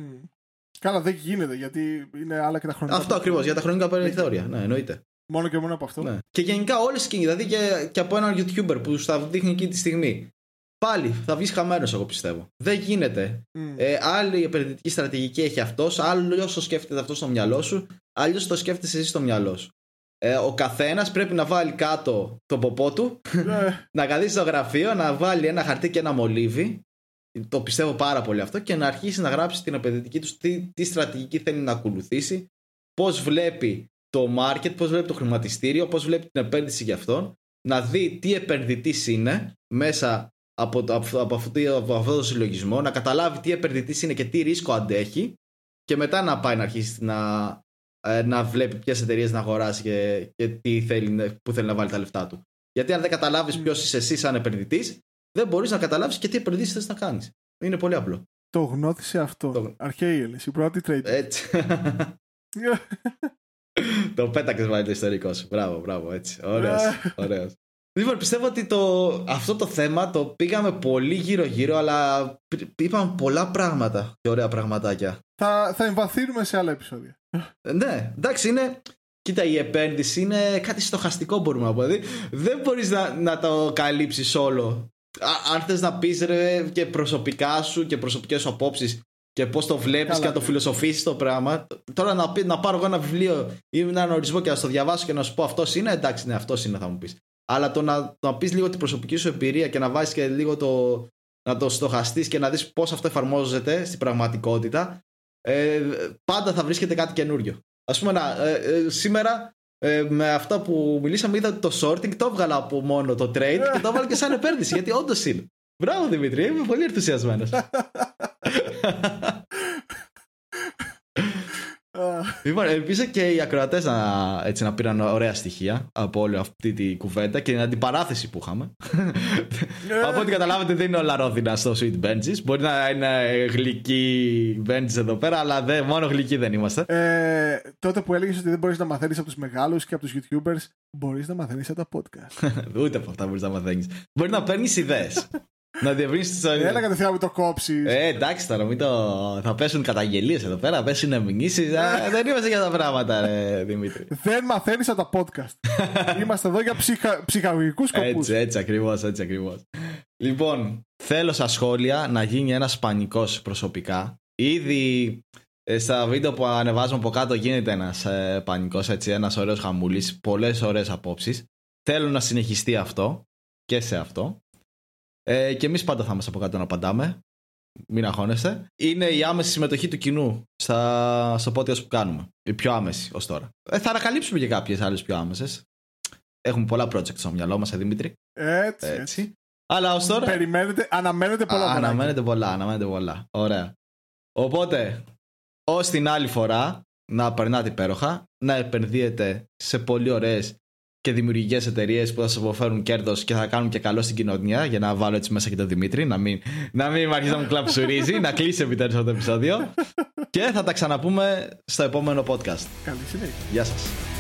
Καλά, δεν γίνεται γιατί είναι άλλα και τα χρονικά. Αυτό ακριβώς, για τα χρονικά περιθώρια. Ναι, εννοείται. Μόνο και μόνο από αυτό. Ναι. Και γενικά όλε οι κινήσει, δηλαδή και, και από έναν YouTuber που θα δείχνει εκείνη τη στιγμή. Πάλι θα βγεις χαμένος, εγώ πιστεύω. Δεν γίνεται. Mm. Ε, άλλη επενδυτική στρατηγική έχει αυτός, άλλος το σκέφτεται αυτό στο μυαλό σου, αλλιώ το σκέφτεσαι εσύ στο μυαλό σου. Ε, ο καθένας πρέπει να βάλει κάτω το ποπό του, ναι. να καθίσει στο γραφείο, να βάλει ένα χαρτί και ένα μολύβι. Το πιστεύω πάρα πολύ αυτό και να αρχίσει να γράψει την επενδυτική τους τι, τι στρατηγική θέλει να ακολουθήσει, πώς βλέπει το market, πώς βλέπει το χρηματιστήριο, πώς βλέπει την επένδυση για αυτόν, να δει τι επενδυτής είναι μέσα από, από, από, αυτό, από αυτό το συλλογισμό, να καταλάβει τι επενδυτής είναι και τι ρίσκο αντέχει και μετά να πάει να αρχίσει να, ε, να βλέπει ποιες εταιρείες να αγοράσει και, και τι θέλει, που θέλει να βάλει τα λεφτά του. Γιατί αν δεν καταλάβεις ποιος είσαι εσύ σαν επενδυτής, δεν μπορείς να καταλάβεις και τι επενδύσεις θες να κάνεις. Είναι πολύ απλό. Το γνώθησε αυτό. Το... Αρχαίοι η πρώτη trade. Έτσι. το πέταξες πάλι το ιστορικό σου. Μπράβο, μπράβο, έτσι. Ωραίος. ωραίος. Λοιπόν, πιστεύω ότι το, αυτό το θέμα το πήγαμε πολύ γύρω-γύρω, αλλά είπαμε πολλά πράγματα και ωραία πραγματάκια. Θα, θα εμβαθύνουμε σε άλλα επεισόδια. ναι, εντάξει, είναι. Κοίτα, η επένδυση είναι κάτι στοχαστικό, μπορούμε να πούμε. Δηλαδή, δεν μπορείς να, να το καλύψεις όλο. αν θες να πεις και προσωπικά σου και προσωπικές σου απόψεις και πώς το βλέπεις και να το φιλοσοφήσεις το πράγμα. Τώρα να, να πάρω εγώ ένα βιβλίο ή έναν ορισμό και να το διαβάσω και να σου πω αυτός είναι, εντάξει, ναι, αυτός είναι, θα μου πεις. Αλλά το να, να πεις λίγο την προσωπική σου εμπειρία και να βάζεις και λίγο το. να το στοχαστείς και να δεις πώς αυτό εφαρμόζεται στην πραγματικότητα, ε, πάντα θα βρίσκεται κάτι καινούριο. Α πούμε, να, ε, ε, σήμερα ε, με αυτά που μιλήσαμε, είδα το sorting, το έβγαλα από μόνο το trade και το έβαλα και σαν επένδυση. γιατί όντως είναι. Μπράβο Δημήτρη, είμαι πολύ ενθουσιασμένος. Λοιπόν, ελπίζω και οι ακροατές να, έτσι, να πήραν ωραία στοιχεία από όλη αυτή τη κουβέντα και την αντιπαράθεση που είχαμε. Ε. από ό,τι καταλάβετε, δεν είναι όλα ρόδινα στο Sweet Benches. Μπορεί να είναι γλυκοί benches εδώ πέρα, αλλά δεν, μόνο γλυκοί δεν είμαστε. Ε, τότε που έλεγες ότι δεν μπορείς να μαθαίνεις από τους μεγάλους και από τους YouTubers, μπορείς να μαθαίνεις από τα podcast. Ούτε από αυτά μπορείς να μαθαίνεις. Μπορεί να παίρνεις ιδέες. να διευρύνεις την ιστορία. Έλα κατευθείαν με το κόψεις. Ε, εντάξει τώρα, μην το... θα πέσουν καταγγελίες εδώ πέρα, πέσουν μηνύσει. δεν είμαστε για τα πράγματα, ρε Δημήτρη. Δεν μαθαίνεις από τα podcast. Είμαστε εδώ για ψυχα... ψυχαγωγικούς σκοπούς. Έτσι, έτσι ακριβώς, έτσι ακριβώς. Λοιπόν, θέλω στα σχόλια να γίνει ένας πανικός προσωπικά. Ήδη ε, στα βίντεο που ανεβάζουμε από κάτω γίνεται ένας ε, πανικός, έτσι, ένας ωραίος χαμούλης, πολλές ωραίες απόψεις. Θέλω να συνεχιστεί αυτό και σε αυτό. Ε, και εμείς πάντα θα είμαστε από κάτω να απαντάμε. Μην αγχώνεστε. Είναι η άμεση συμμετοχή του κοινού στα, στο podcast που κάνουμε. Η πιο άμεση ως τώρα. Ε, θα ανακαλύψουμε και κάποιες άλλες πιο άμεσες. Έχουμε πολλά projects στο μυαλό μας, ε, Δημήτρη. Έτσι, έτσι. έτσι. Αλλά ως τώρα. Περιμένετε, αναμένετε πολλά. Α, αναμένετε πολλά, αναμένετε πολλά. Ωραία. Οπότε, ως την άλλη φορά, να περνάτε υπέροχα, να επενδύετε σε πολύ ωραίες και δημιουργικές εταιρείες που θα σας αποφέρουν κέρδος και θα κάνουν και καλό στην κοινωνία. Για να βάλω έτσι μέσα και τον Δημήτρη, να μην, να μην αρχίσει να μου κλαψουρίζει, να κλείσει επιτέλους αυτό το επεισόδιο. και θα τα ξαναπούμε στο επόμενο podcast. Καλή συνέχεια. Γεια σας.